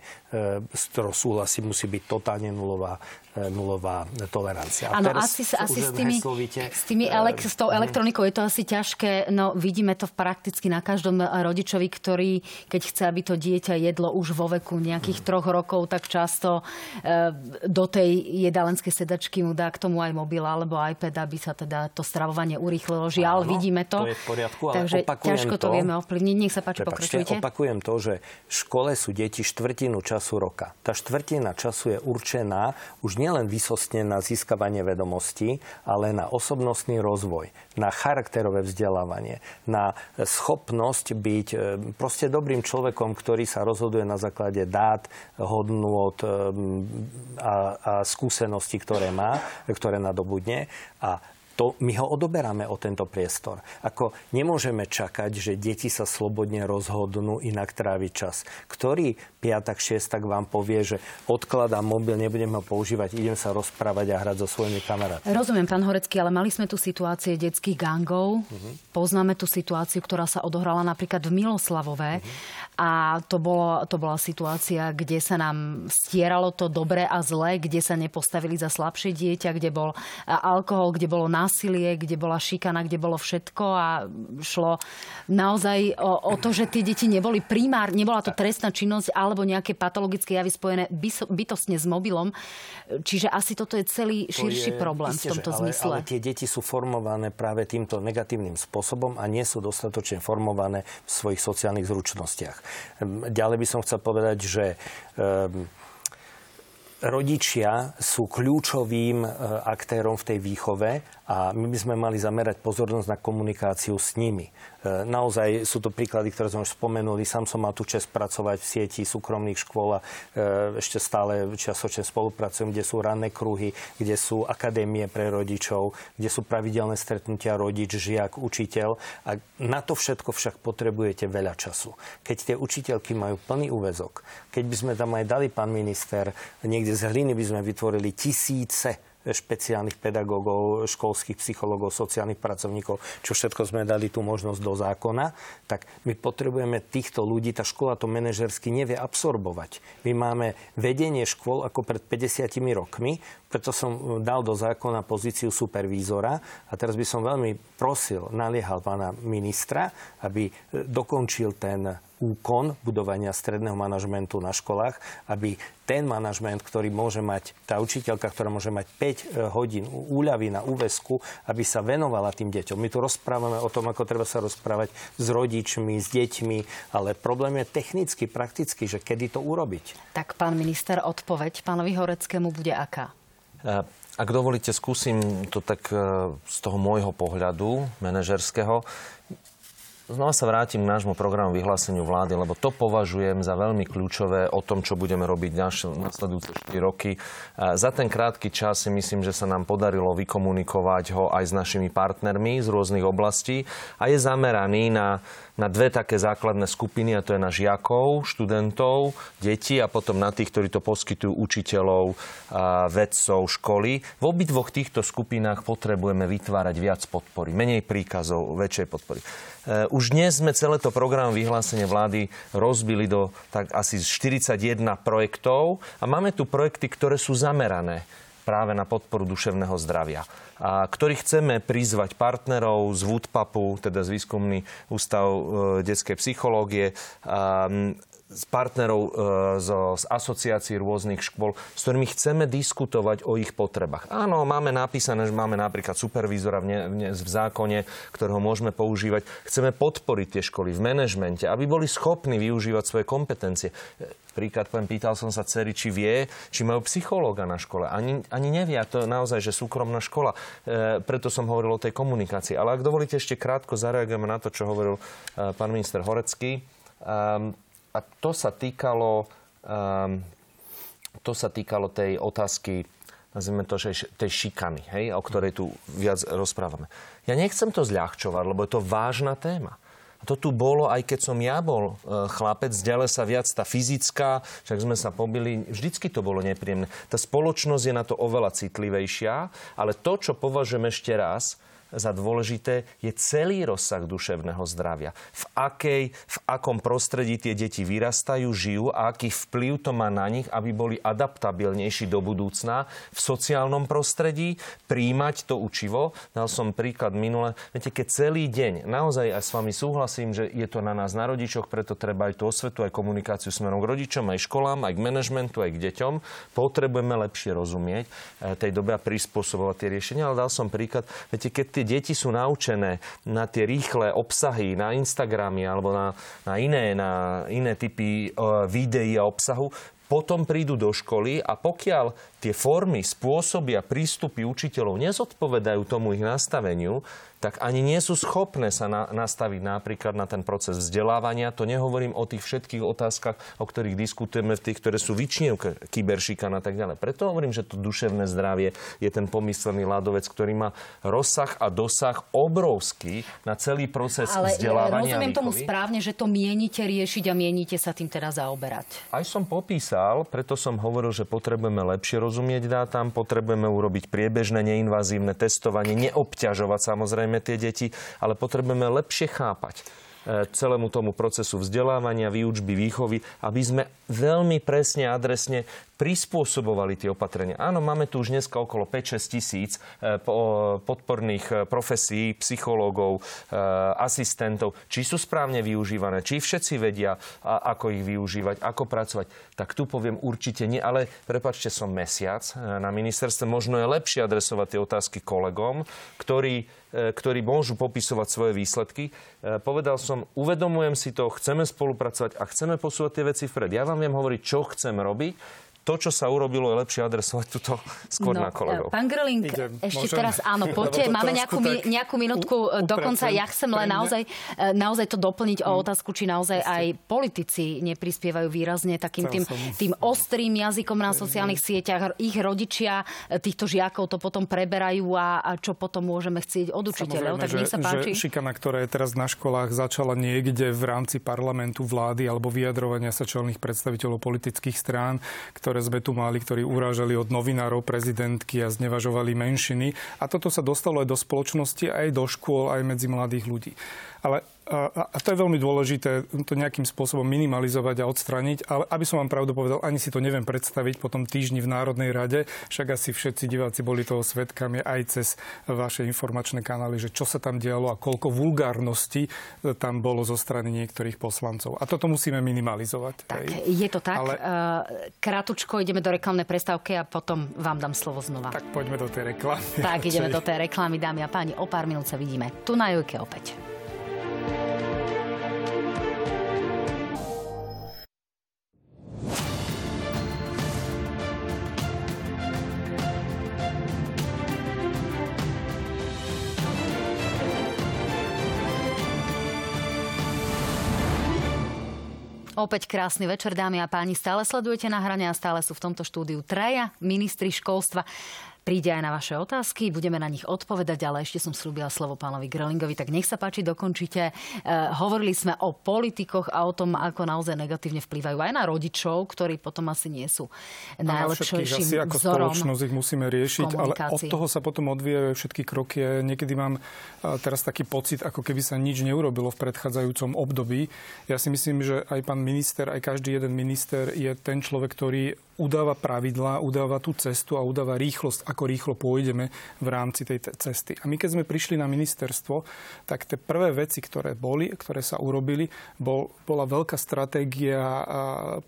s ktorou súhlasí, musí byť totálne nulová nulová tolerancia. Áno, asi, asi s tými, s, tými elek, s tou elektronikou je to asi ťažké. No, vidíme to prakticky na každom rodičovi, ktorý, keď chce, aby to dieťa jedlo už vo veku nejakých troch rokov, tak často e, do tej jedalenskej sedačky mu dá k tomu aj mobil alebo iPad, aby sa teda to stravovanie urýchlilo. Žiaľ, Áno, vidíme to. To je v poriadku, ale Takže ťažko to, to vieme ovplyvniť. Nech sa páči, Prepačte, pokračujte. Opakujem to, že v škole sú deti štvrtinu času roka. Tá štvrtina času je určená už nie nielen vysostne na získavanie vedomostí, ale na osobnostný rozvoj, na charakterové vzdelávanie, na schopnosť byť e, proste dobrým človekom, ktorý sa rozhoduje na základe dát, hodnôt e, a, a skúseností, ktoré má, ktoré nadobudne. A to my ho odoberáme o tento priestor. Ako nemôžeme čakať, že deti sa slobodne rozhodnú inak tráviť čas. Ktorý piatak, šiestak vám povie, že odkladám mobil, nebudem ho používať, idem sa rozprávať a hrať so svojimi kamarátmi. Rozumiem, pán Horecký, ale mali sme tu situácie detských gangov. Uh-huh. Poznáme tú situáciu, ktorá sa odohrala napríklad v Miloslavové. Uh-huh. A to, bolo, to bola situácia, kde sa nám stieralo to dobré a zlé, kde sa nepostavili za slabšie dieťa, kde bol alkohol, kde bolo násilie, kde bola šikana, kde bolo všetko a šlo naozaj o, o to, že tie deti neboli primár, nebola to trestná činnosť alebo nejaké patologické javy spojené bytostne s mobilom. Čiže asi toto je celý širší je, problém isté, v tomto ale, zmysle. Ale tie deti sú formované práve týmto negatívnym spôsobom a nie sú dostatočne formované v svojich sociálnych zručnostiach. Ďalej by som chcel povedať, že ehm, rodičia sú kľúčovým e, aktérom v tej výchove a my by sme mali zamerať pozornosť na komunikáciu s nimi. E, naozaj sú to príklady, ktoré sme už spomenuli. Sam som mal tu čest pracovať v sieti súkromných škôl a e, ešte stále časočne spolupracujem, kde sú ranné kruhy, kde sú akadémie pre rodičov, kde sú pravidelné stretnutia rodič, žiak, učiteľ. A na to všetko však potrebujete veľa času. Keď tie učiteľky majú plný úvezok, keď by sme tam aj dali, pán minister, niekde z hliny by sme vytvorili tisíce špeciálnych pedagógov, školských psychológov, sociálnych pracovníkov, čo všetko sme dali tú možnosť do zákona, tak my potrebujeme týchto ľudí, tá škola to manažersky nevie absorbovať. My máme vedenie škôl ako pred 50 rokmi, preto som dal do zákona pozíciu supervízora a teraz by som veľmi prosil, naliehal pána ministra, aby dokončil ten úkon budovania stredného manažmentu na školách, aby ten manažment, ktorý môže mať, tá učiteľka, ktorá môže mať 5 e, hodín úľavy na úvesku, aby sa venovala tým deťom. My tu rozprávame o tom, ako treba sa rozprávať s rodičmi, s deťmi, ale problém je technicky, prakticky, že kedy to urobiť. Tak pán minister, odpoveď pánovi Horeckému bude aká? E, ak dovolíte, skúsim to tak e, z toho môjho pohľadu manažerského. Znova sa vrátim k nášmu programu vyhláseniu vlády, lebo to považujem za veľmi kľúčové o tom, čo budeme robiť nasledujúce 4 roky. Za ten krátky čas si myslím, že sa nám podarilo vykomunikovať ho aj s našimi partnermi z rôznych oblastí a je zameraný na na dve také základné skupiny, a to je na žiakov, študentov, detí a potom na tých, ktorí to poskytujú učiteľov, vedcov, školy. V obidvoch týchto skupinách potrebujeme vytvárať viac podpory, menej príkazov, väčšej podpory. E, už dnes sme celé to program vyhlásenie vlády rozbili do tak asi 41 projektov a máme tu projekty, ktoré sú zamerané práve na podporu duševného zdravia, a ktorý chceme prizvať partnerov z Woodpapu, teda z výskumný ústav e, detskej psychológie, z partnerov e, zo, z asociácií rôznych škôl, s ktorými chceme diskutovať o ich potrebách. Áno, máme napísané, že máme napríklad supervízora v, ne, v, ne, v zákone, ktorého môžeme používať. Chceme podporiť tie školy v manažmente, aby boli schopní využívať svoje kompetencie. Príklad poviem, pýtal som sa dcery, či vie, či majú psychológa na škole. Ani, ani nevie, to je naozaj, že súkromná škola. E, preto som hovoril o tej komunikácii. Ale ak dovolíte, ešte krátko zareagujeme na to, čo hovoril e, pán minister Horecký. E, a to sa týkalo, um, to sa týkalo tej otázky, nazvime to, že tej šikany, hej, o ktorej tu viac rozprávame. Ja nechcem to zľahčovať, lebo je to vážna téma. A to tu bolo, aj keď som ja bol e, chlapec, ďalej sa viac tá fyzická, však sme sa pobili, vždycky to bolo nepríjemné. Tá spoločnosť je na to oveľa citlivejšia, ale to, čo považujem ešte raz, za dôležité je celý rozsah duševného zdravia. V, akej, v akom prostredí tie deti vyrastajú, žijú a aký vplyv to má na nich, aby boli adaptabilnejší do budúcna v sociálnom prostredí, príjmať to učivo. Dal som príklad minule. Viete, keď celý deň, naozaj aj s vami súhlasím, že je to na nás na rodičoch, preto treba aj tú osvetu, aj komunikáciu smerom k rodičom, aj školám, aj k manažmentu, aj k deťom. Potrebujeme lepšie rozumieť eh, tej dobe a prispôsobovať tie riešenia. Ale dal som príklad, viete, keď tie deti sú naučené na tie rýchle obsahy na Instagramy alebo na, na, iné, na iné typy uh, videí a obsahu, potom prídu do školy a pokiaľ tie formy, spôsoby a prístupy učiteľov nezodpovedajú tomu ich nastaveniu, tak ani nie sú schopné sa na, nastaviť napríklad na ten proces vzdelávania. To nehovorím o tých všetkých otázkach, o ktorých diskutujeme, v tých, ktoré sú vyčnevka, kyberšikan a tak ďalej. Preto hovorím, že to duševné zdravie je ten pomyslený ľadovec, ktorý má rozsah a dosah obrovský na celý proces Ale vzdelávania. rozumiem tomu správne, že to mienite riešiť a mienite sa tým teda zaoberať. Aj som popísal, preto som hovoril, že potrebujeme lepšie rozumieť dátam, potrebujeme urobiť priebežné neinvazívne testovanie, neobťažovať samozrejme tie deti, ale potrebujeme lepšie chápať celému tomu procesu vzdelávania, výučby, výchovy, aby sme veľmi presne, adresne prispôsobovali tie opatrenia. Áno, máme tu už dneska okolo 5-6 tisíc e, podporných e, profesí, psychológov, e, asistentov. Či sú správne využívané, či všetci vedia, ako ich využívať, ako pracovať. Tak tu poviem určite nie, ale prepačte, som mesiac na ministerstve. Možno je lepšie adresovať tie otázky kolegom, ktorí ktorí môžu popisovať svoje výsledky. Povedal som, uvedomujem si to, chceme spolupracovať a chceme posúvať tie veci vpred. Ja vám viem hovoriť, čo chcem robiť to, čo sa urobilo, je lepšie adresovať túto skôr no, na kolegov. Pán Grling, Idem, ešte môžem? teraz áno, poďte, máme nejakú, tak nejakú minútku, u, dokonca ja chcem len naozaj, e, naozaj to doplniť o mm. otázku, či naozaj aj politici neprispievajú výrazne takým tým, tým ostrým jazykom na sociálnych sieťach. Ich rodičia e, týchto žiakov to potom preberajú a, a čo potom môžeme chcieť od učiteľov. Tak že, nech sa páči. Že šikana, ktorá je teraz na školách, začala niekde v rámci parlamentu vlády alebo vyjadrovania sa čelných predstaviteľov politických strán, ktoré ktoré sme tu mali, ktorí urážali od novinárov prezidentky a znevažovali menšiny. A toto sa dostalo aj do spoločnosti, aj do škôl, aj medzi mladých ľudí. Ale a, a to je veľmi dôležité to nejakým spôsobom minimalizovať a odstraniť, ale aby som vám pravdu povedal, ani si to neviem predstaviť po tom týždni v Národnej rade, však asi všetci diváci boli toho svetkami aj cez vaše informačné kanály, že čo sa tam dialo a koľko vulgárnosti tam bolo zo strany niektorých poslancov. A toto musíme minimalizovať. Tak, hej. je to tak. Ale... Krátučko ideme do reklamnej prestávky a potom vám dám slovo znova. Tak poďme do tej reklamy. Tak, ideme do tej reklamy, dámy a páni. O pár minút sa vidíme tu na Jojke opäť. Opäť krásny večer, dámy a páni. Stále sledujete na hrania a stále sú v tomto štúdiu traja ministri školstva príde aj na vaše otázky, budeme na nich odpovedať, ale ešte som slúbila slovo pánovi Grelingovi, tak nech sa páči, dokončite. E, hovorili sme o politikoch a o tom, ako naozaj negatívne vplývajú aj na rodičov, ktorí potom asi nie sú najlepším asi ako vzorom spoločnosť ich musíme riešiť, ale od toho sa potom odvíjajú všetky kroky. Niekedy mám e, teraz taký pocit, ako keby sa nič neurobilo v predchádzajúcom období. Ja si myslím, že aj pán minister, aj každý jeden minister je ten človek, ktorý udáva pravidlá, udáva tú cestu a udáva rýchlosť, ako rýchlo pôjdeme v rámci tej cesty. A my keď sme prišli na ministerstvo, tak tie prvé veci, ktoré boli, ktoré sa urobili, bol, bola veľká stratégia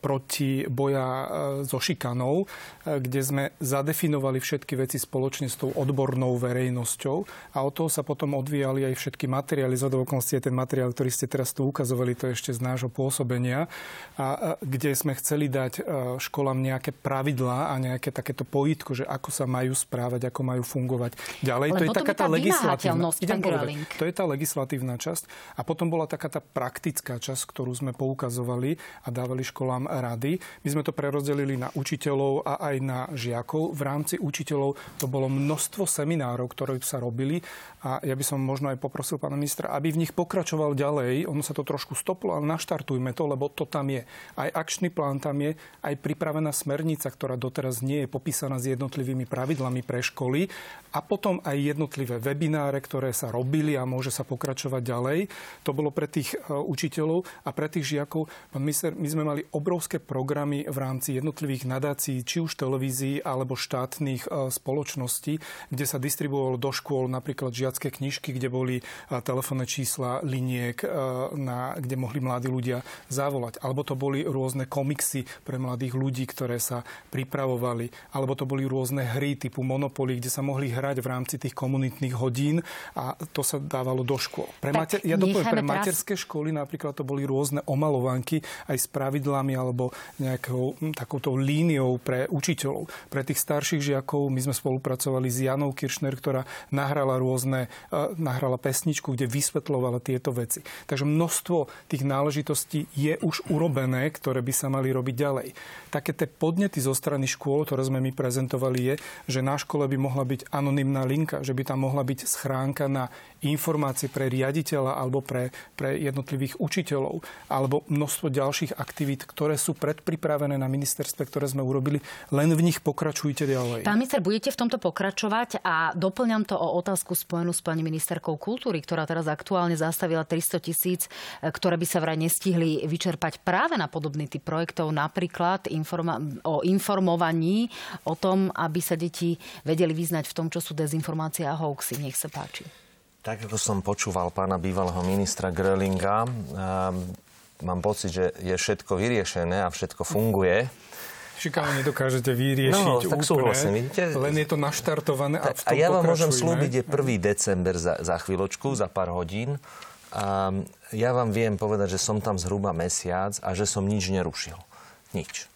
proti boja so šikanou, kde sme zadefinovali všetky veci spoločne s tou odbornou verejnosťou a od toho sa potom odvíjali aj všetky materiály. Z okolností ten materiál, ktorý ste teraz tu ukazovali, to je ešte z nášho pôsobenia, a, kde sme chceli dať školám nejak nejaké pravidlá a nejaké takéto pojitko, že ako sa majú správať, ako majú fungovať ďalej. to je taká tá legislatívna. povedať, to je tá legislatívna časť. A potom bola taká tá praktická časť, ktorú sme poukazovali a dávali školám rady. My sme to prerozdelili na učiteľov a aj na žiakov. V rámci učiteľov to bolo množstvo seminárov, ktoré sa robili a ja by som možno aj poprosil pána ministra, aby v nich pokračoval ďalej. Ono sa to trošku stoplo, ale naštartujme to, lebo to tam je. Aj akčný plán tam je, aj pripravená smernica, ktorá doteraz nie je popísaná s jednotlivými pravidlami pre školy a potom aj jednotlivé webináre, ktoré sa robili a môže sa pokračovať ďalej. To bolo pre tých e, učiteľov a pre tých žiakov. Pán minister, my sme mali obrovské programy v rámci jednotlivých nadácií, či už televízií alebo štátnych e, spoločností, kde sa distribuovalo do škôl napríklad žiacké knižky, kde boli e, telefónne čísla liniek, na, kde mohli mladí ľudia zavolať. Alebo to boli rôzne komiksy pre mladých ľudí, ktoré sa pripravovali, alebo to boli rôzne hry typu Monopoly, kde sa mohli hrať v rámci tých komunitných hodín a to sa dávalo do škôl. Pre, mater, ja dopoviem, pre teraz... materské školy napríklad to boli rôzne omalovanky aj s pravidlami alebo nejakou hm, takouto líniou pre učiteľov. Pre tých starších žiakov my sme spolupracovali s Janou Kiršner, ktorá nahrala rôzne, uh, nahrala pesničku, kde vysvetlovala tieto veci. Takže množstvo tých náležitostí je už urobené, ktoré by sa mali robiť ďalej. Také tie podnety zo strany škôl, ktoré sme my prezentovali, je, že na škole by mohla byť anonymná linka, že by tam mohla byť schránka na informácie pre riaditeľa alebo pre, pre jednotlivých učiteľov, alebo množstvo ďalších aktivít, ktoré sú predpripravené na ministerstve, ktoré sme urobili. Len v nich pokračujte ďalej. Pán minister, budete v tomto pokračovať a doplňam to o otázku spojenú s pani ministerkou kultúry, ktorá teraz aktuálne zastavila 300 tisíc, ktoré by sa vraj nestihli vyčerpať práve na podobný typ projektov, napríklad informa- o informovaní o tom, aby sa deti vedeli vyznať v tom, čo sú dezinformácie a hoaxy. Nech sa páči. Tak ako som počúval pána bývalého ministra Grölinga, um, mám pocit, že je všetko vyriešené a všetko funguje. Šikanu nedokážete vyriešiť no, tak úplne, vidíte? len je to naštartované a v tom A ja vám môžem slúbiť, je 1. december za, za chvíľočku, za pár hodín. A ja vám viem povedať, že som tam zhruba mesiac a že som nič nerušil. Nič.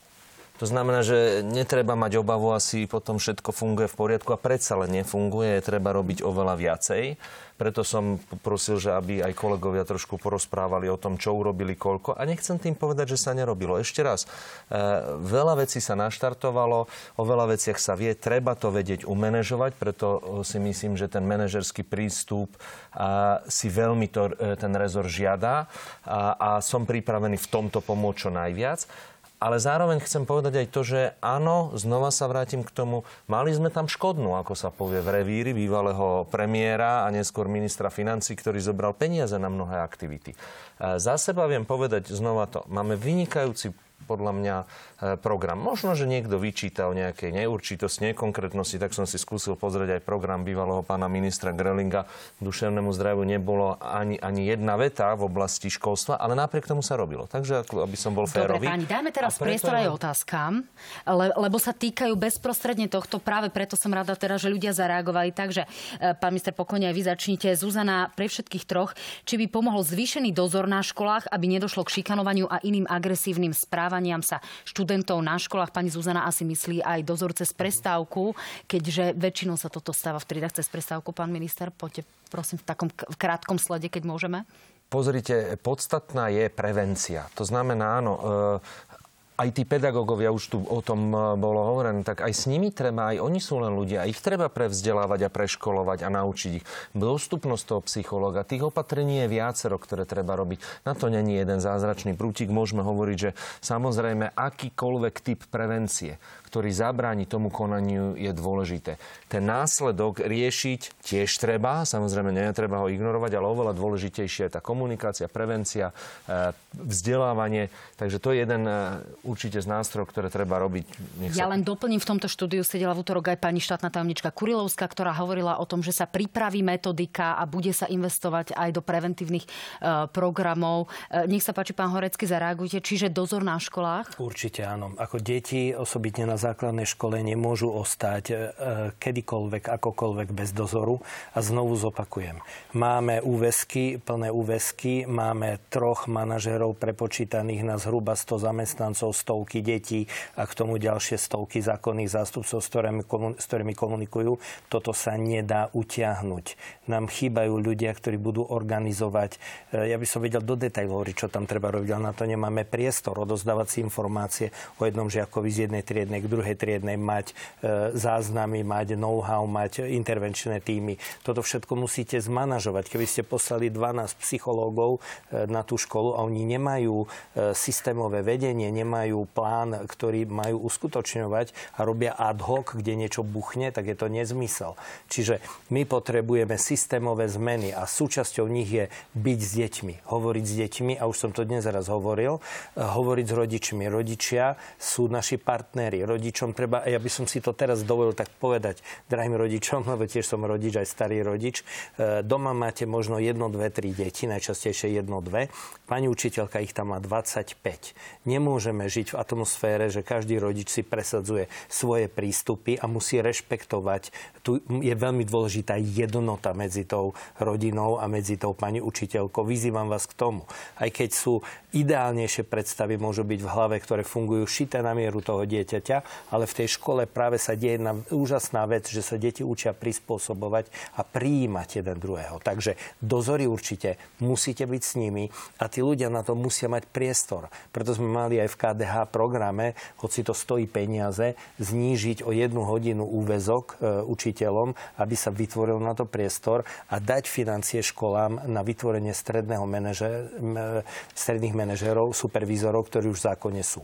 To znamená, že netreba mať obavu, asi potom všetko funguje v poriadku a predsa len nefunguje, je treba robiť oveľa viacej. Preto som poprosil, že aby aj kolegovia trošku porozprávali o tom, čo urobili koľko. A nechcem tým povedať, že sa nerobilo. Ešte raz, e, veľa vecí sa naštartovalo, o veľa veciach sa vie, treba to vedieť umanéžovať, preto si myslím, že ten manažerský prístup si veľmi to, e, ten rezor žiada a, a som pripravený v tomto pomôcť čo najviac. Ale zároveň chcem povedať aj to, že áno, znova sa vrátim k tomu, mali sme tam škodnú, ako sa povie, v revíri bývalého premiéra a neskôr ministra financí, ktorý zobral peniaze na mnohé aktivity. Za seba viem povedať znova to. Máme vynikajúci podľa mňa e, program. Možno, že niekto vyčítal nejakej neurčitosti, nekonkrétnosti, tak som si skúsil pozrieť aj program bývalého pána ministra Grelinga. Duševnému zdraviu nebolo ani, ani jedna veta v oblasti školstva, ale napriek tomu sa robilo. Takže, aby som bol férový. Dobre, páni, dajme teraz priestor aj otázkam, le, lebo sa týkajú bezprostredne tohto. Práve preto som rada teraz, že ľudia zareagovali. Takže, e, pán minister, pokojne aj vy začnite. Zuzana, pre všetkých troch, či by pomohol zvýšený dozor na školách, aby nedošlo k šikanovaniu a iným agresívnym správaniam sa študentov na školách. Pani Zuzana asi myslí aj dozor cez prestávku, keďže väčšinou sa toto stáva v triedach cez prestávku. Pán minister, poďte prosím v takom krátkom slede, keď môžeme. Pozrite, podstatná je prevencia. To znamená, áno, aj tí pedagógovia, už tu o tom e, bolo hovorené, tak aj s nimi treba, aj oni sú len ľudia, ich treba prevzdelávať a preškolovať a naučiť ich. Dostupnosť toho psychológa, tých opatrení je viacero, ktoré treba robiť. Na to není jeden zázračný prútik. Môžeme hovoriť, že samozrejme akýkoľvek typ prevencie, ktorý zabráni tomu konaniu, je dôležité. Ten následok riešiť tiež treba, samozrejme netreba ho ignorovať, ale oveľa dôležitejšia je tá komunikácia, prevencia, e, vzdelávanie. Takže to je jeden e, určite z nástrojov, ktoré treba robiť. Nech ja sa... len doplním, v tomto štúdiu sedela v útorok aj pani štátna tajomnička Kurilovská, ktorá hovorila o tom, že sa pripraví metodika a bude sa investovať aj do preventívnych e, programov. nech sa páči, pán Horecký, zareagujte. Čiže dozor na školách? Určite áno. Ako deti, osobitne na základnej škole nemôžu ostať e, kedykoľvek, akokoľvek bez dozoru. A znovu zopakujem. Máme úvesky, plné úvesky, máme troch manažerov prepočítaných na zhruba 100 zamestnancov, stovky detí a k tomu ďalšie stovky zákonných zástupcov, s ktorými, komunikujú. Toto sa nedá utiahnuť. Nám chýbajú ľudia, ktorí budú organizovať. E, ja by som vedel do detajlov čo tam treba robiť, ale na to nemáme priestor odozdávať si informácie o jednom žiakovi z jednej triednej k druhej triednej mať e, záznamy, mať know-how, mať intervenčné týmy. Toto všetko musíte zmanažovať. Keby ste poslali 12 psychológov e, na tú školu a oni nemajú e, systémové vedenie, nemajú plán, ktorý majú uskutočňovať a robia ad hoc, kde niečo buchne, tak je to nezmysel. Čiže my potrebujeme systémové zmeny a súčasťou nich je byť s deťmi, hovoriť s deťmi a už som to dnes raz hovoril, hovoriť s rodičmi. Rodičia sú naši partneri. Rodič rodičom treba, ja by som si to teraz dovolil tak povedať, drahým rodičom, <laughs> lebo tiež som rodič, aj starý rodič, e, doma máte možno jedno, dve, tri deti, najčastejšie jedno, dve. Pani učiteľka ich tam má 25. Nemôžeme žiť v atmosfére, že každý rodič si presadzuje svoje prístupy a musí rešpektovať. Tu je veľmi dôležitá jednota medzi tou rodinou a medzi tou pani učiteľkou. Vyzývam vás k tomu. Aj keď sú ideálnejšie predstavy, môžu byť v hlave, ktoré fungujú šité na mieru toho dieťaťa, ale v tej škole práve sa deje jedna úžasná vec, že sa deti učia prispôsobovať a prijímať jeden druhého. Takže dozory určite musíte byť s nimi a tí ľudia na to musia mať priestor. Preto sme mali aj v KDH programe, hoci to stojí peniaze, znížiť o jednu hodinu úvezok e, učiteľom, aby sa vytvoril na to priestor a dať financie školám na vytvorenie stredného manaže, stredných manažerov, supervízorov, ktorí už v zákone sú.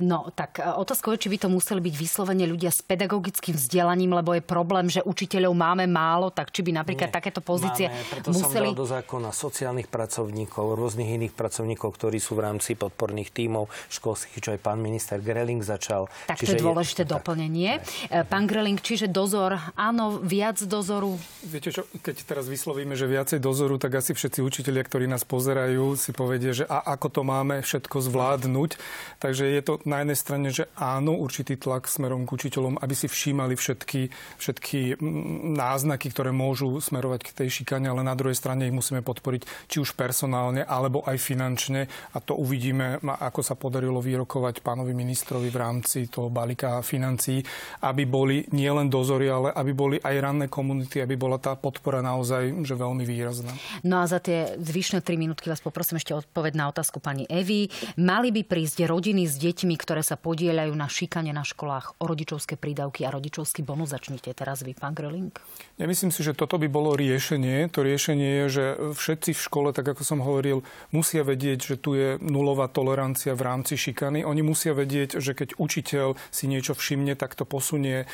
No, tak e, otázka je, či by to museli byť vyslovene ľudia s pedagogickým vzdelaním, lebo je problém, že učiteľov máme málo, tak či by napríklad Nie, takéto pozície máme, preto museli... som dal do zákona sociálnych pracovníkov, rôznych iných pracovníkov, ktorí sú v rámci podporných tímov školských, čo aj pán minister Greling začal. Tak čiže to je dôležité je... doplnenie. Tak. E, pán Greling, čiže dozor, áno, viac dozoru? Viete čo, keď teraz vyslovíme, že viacej dozoru, tak asi všetci učitelia, ktorí nás pozerajú, si povedia, že a ako to máme všetko zvládnuť. Takže je to na jednej strane, že áno, určitý tlak smerom k učiteľom, aby si všímali všetky, všetky mm, náznaky, ktoré môžu smerovať k tej šikane, ale na druhej strane ich musíme podporiť či už personálne, alebo aj finančne. A to uvidíme, ako sa podarilo vyrokovať pánovi ministrovi v rámci toho balíka financií, aby boli nielen dozory, ale aby boli aj ranné komunity, aby bola tá podpora naozaj že veľmi výrazná. No a za tie zvyšné tri minútky vás poprosím ešte odpoveď na otázku pani Evy. Mali by prísť rodiny s deťmi ktoré sa podielajú na šikane na školách o rodičovské prídavky a rodičovský bonus. Začnite teraz vy, pán Greling. Ja myslím si, že toto by bolo riešenie. To riešenie je, že všetci v škole, tak ako som hovoril, musia vedieť, že tu je nulová tolerancia v rámci šikany. Oni musia vedieť, že keď učiteľ si niečo všimne, tak to posunie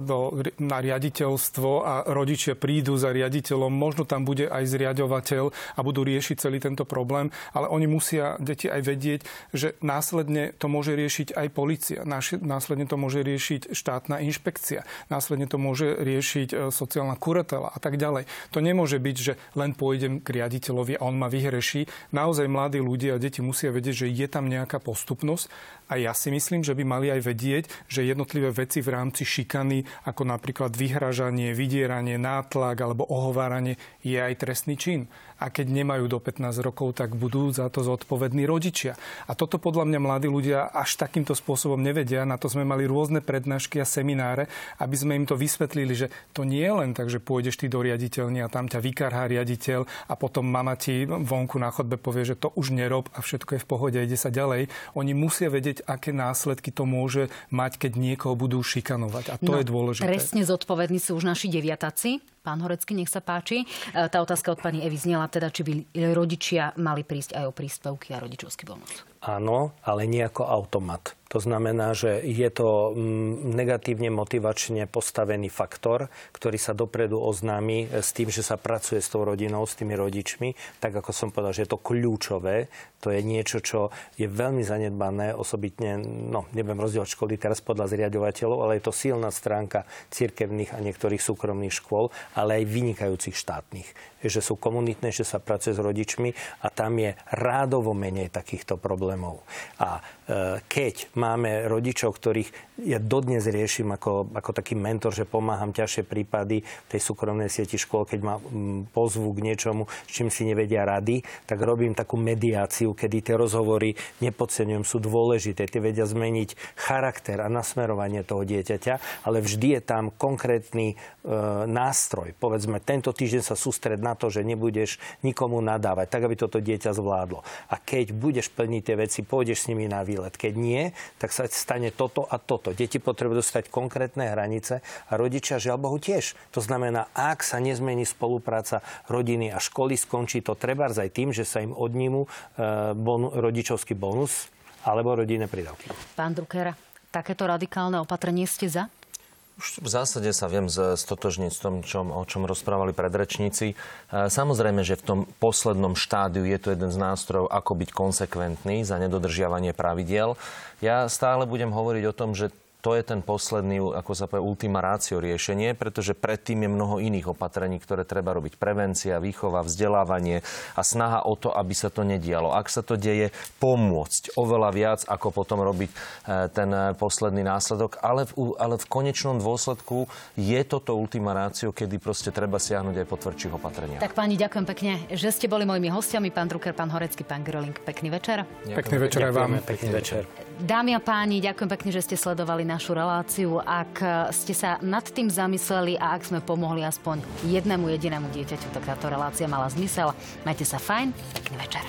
do, na riaditeľstvo a rodičia prídu za riaditeľom. Možno tam bude aj zriadovateľ a budú riešiť celý tento problém, ale oni musia deti aj vedieť, že následne to môže riešiť aj policia, následne to môže riešiť štátna inšpekcia, následne to môže riešiť e, sociálna kuratela a tak ďalej. To nemôže byť, že len pôjdem k riaditeľovi a on ma vyhreší. Naozaj mladí ľudia a deti musia vedieť, že je tam nejaká postupnosť a ja si myslím, že by mali aj vedieť, že jednotlivé veci v rámci šikany, ako napríklad vyhražanie, vydieranie, nátlak alebo ohováranie, je aj trestný čin a keď nemajú do 15 rokov, tak budú za to zodpovední rodičia. A toto podľa mňa mladí ľudia až takýmto spôsobom nevedia. Na to sme mali rôzne prednášky a semináre, aby sme im to vysvetlili, že to nie je len tak, že pôjdeš ty do riaditeľne a tam ťa vykarhá riaditeľ a potom mama ti vonku na chodbe povie, že to už nerob a všetko je v pohode, ide sa ďalej. Oni musia vedieť, aké následky to môže mať, keď niekoho budú šikanovať. A to no, je dôležité. Presne zodpovední sú už naši deviatáci Pán Horecký, nech sa páči. E, tá otázka od pani Evy znela teda, či by rodičia mali prísť aj o príspevky a rodičovský bonus. Áno, ale nie ako automat. To znamená, že je to mm, negatívne motivačne postavený faktor, ktorý sa dopredu oznámi s tým, že sa pracuje s tou rodinou, s tými rodičmi. Tak ako som povedal, že je to kľúčové. To je niečo, čo je veľmi zanedbané, osobitne, no neviem rozdielovať školy teraz podľa zriadovateľov, ale je to silná stránka cirkevných a niektorých súkromných škôl, ale aj vynikajúcich štátnych. Že sú komunitné, že sa pracuje s rodičmi a tam je rádovo menej takýchto problémov. A e, keď máme rodičov, ktorých ja dodnes riešim ako, ako taký mentor, že pomáham ťažšie prípady tej súkromnej sieti škôl, keď ma mm, pozvú k niečomu, s čím si nevedia rady, tak robím takú mediáciu, kedy tie rozhovory nepodceňujem, sú dôležité, tie vedia zmeniť charakter a nasmerovanie toho dieťaťa, ale vždy je tam konkrétny e, nástroj. Povedzme, tento týždeň sa sústred na to, že nebudeš nikomu nadávať, tak aby toto dieťa zvládlo. A keď budeš plniť tie veci, pôjdeš s nimi na výlet. Keď nie, tak sa stane toto a toto. Deti potrebujú dostať konkrétne hranice a rodičia žiaľ Bohu tiež. To znamená, ak sa nezmení spolupráca rodiny a školy, skončí to treba aj tým, že sa im odnímu e, bonu, rodičovský bonus alebo rodinné prídavky. Pán Drucker, takéto radikálne opatrenie ste za? V zásade sa viem stotožniť s tom, čom, o čom rozprávali predrečníci. E, samozrejme, že v tom poslednom štádiu je to jeden z nástrojov, ako byť konsekventný za nedodržiavanie pravidiel. Ja stále budem hovoriť o tom, že to je ten posledný, ako sa povie, ultima ratio riešenie, pretože predtým je mnoho iných opatrení, ktoré treba robiť. Prevencia, výchova, vzdelávanie a snaha o to, aby sa to nedialo. Ak sa to deje, pomôcť oveľa viac, ako potom robiť e, ten posledný následok. Ale v, ale v konečnom dôsledku je toto ultima ratio, kedy proste treba siahnuť aj po tvrdších opatreniach. Tak páni, ďakujem pekne, že ste boli mojimi hostiami. Pán Drucker, pán Horecký, pán Gröling. Pekný večer. Ďakujem. Pekný večer aj vám. Pekný večer. Dámy a páni, ďakujem pekne, že ste sledovali našu reláciu. Ak ste sa nad tým zamysleli a ak sme pomohli aspoň jednému jedinému dieťaťu, tak táto relácia mala zmysel. Majte sa fajn, pekný večer.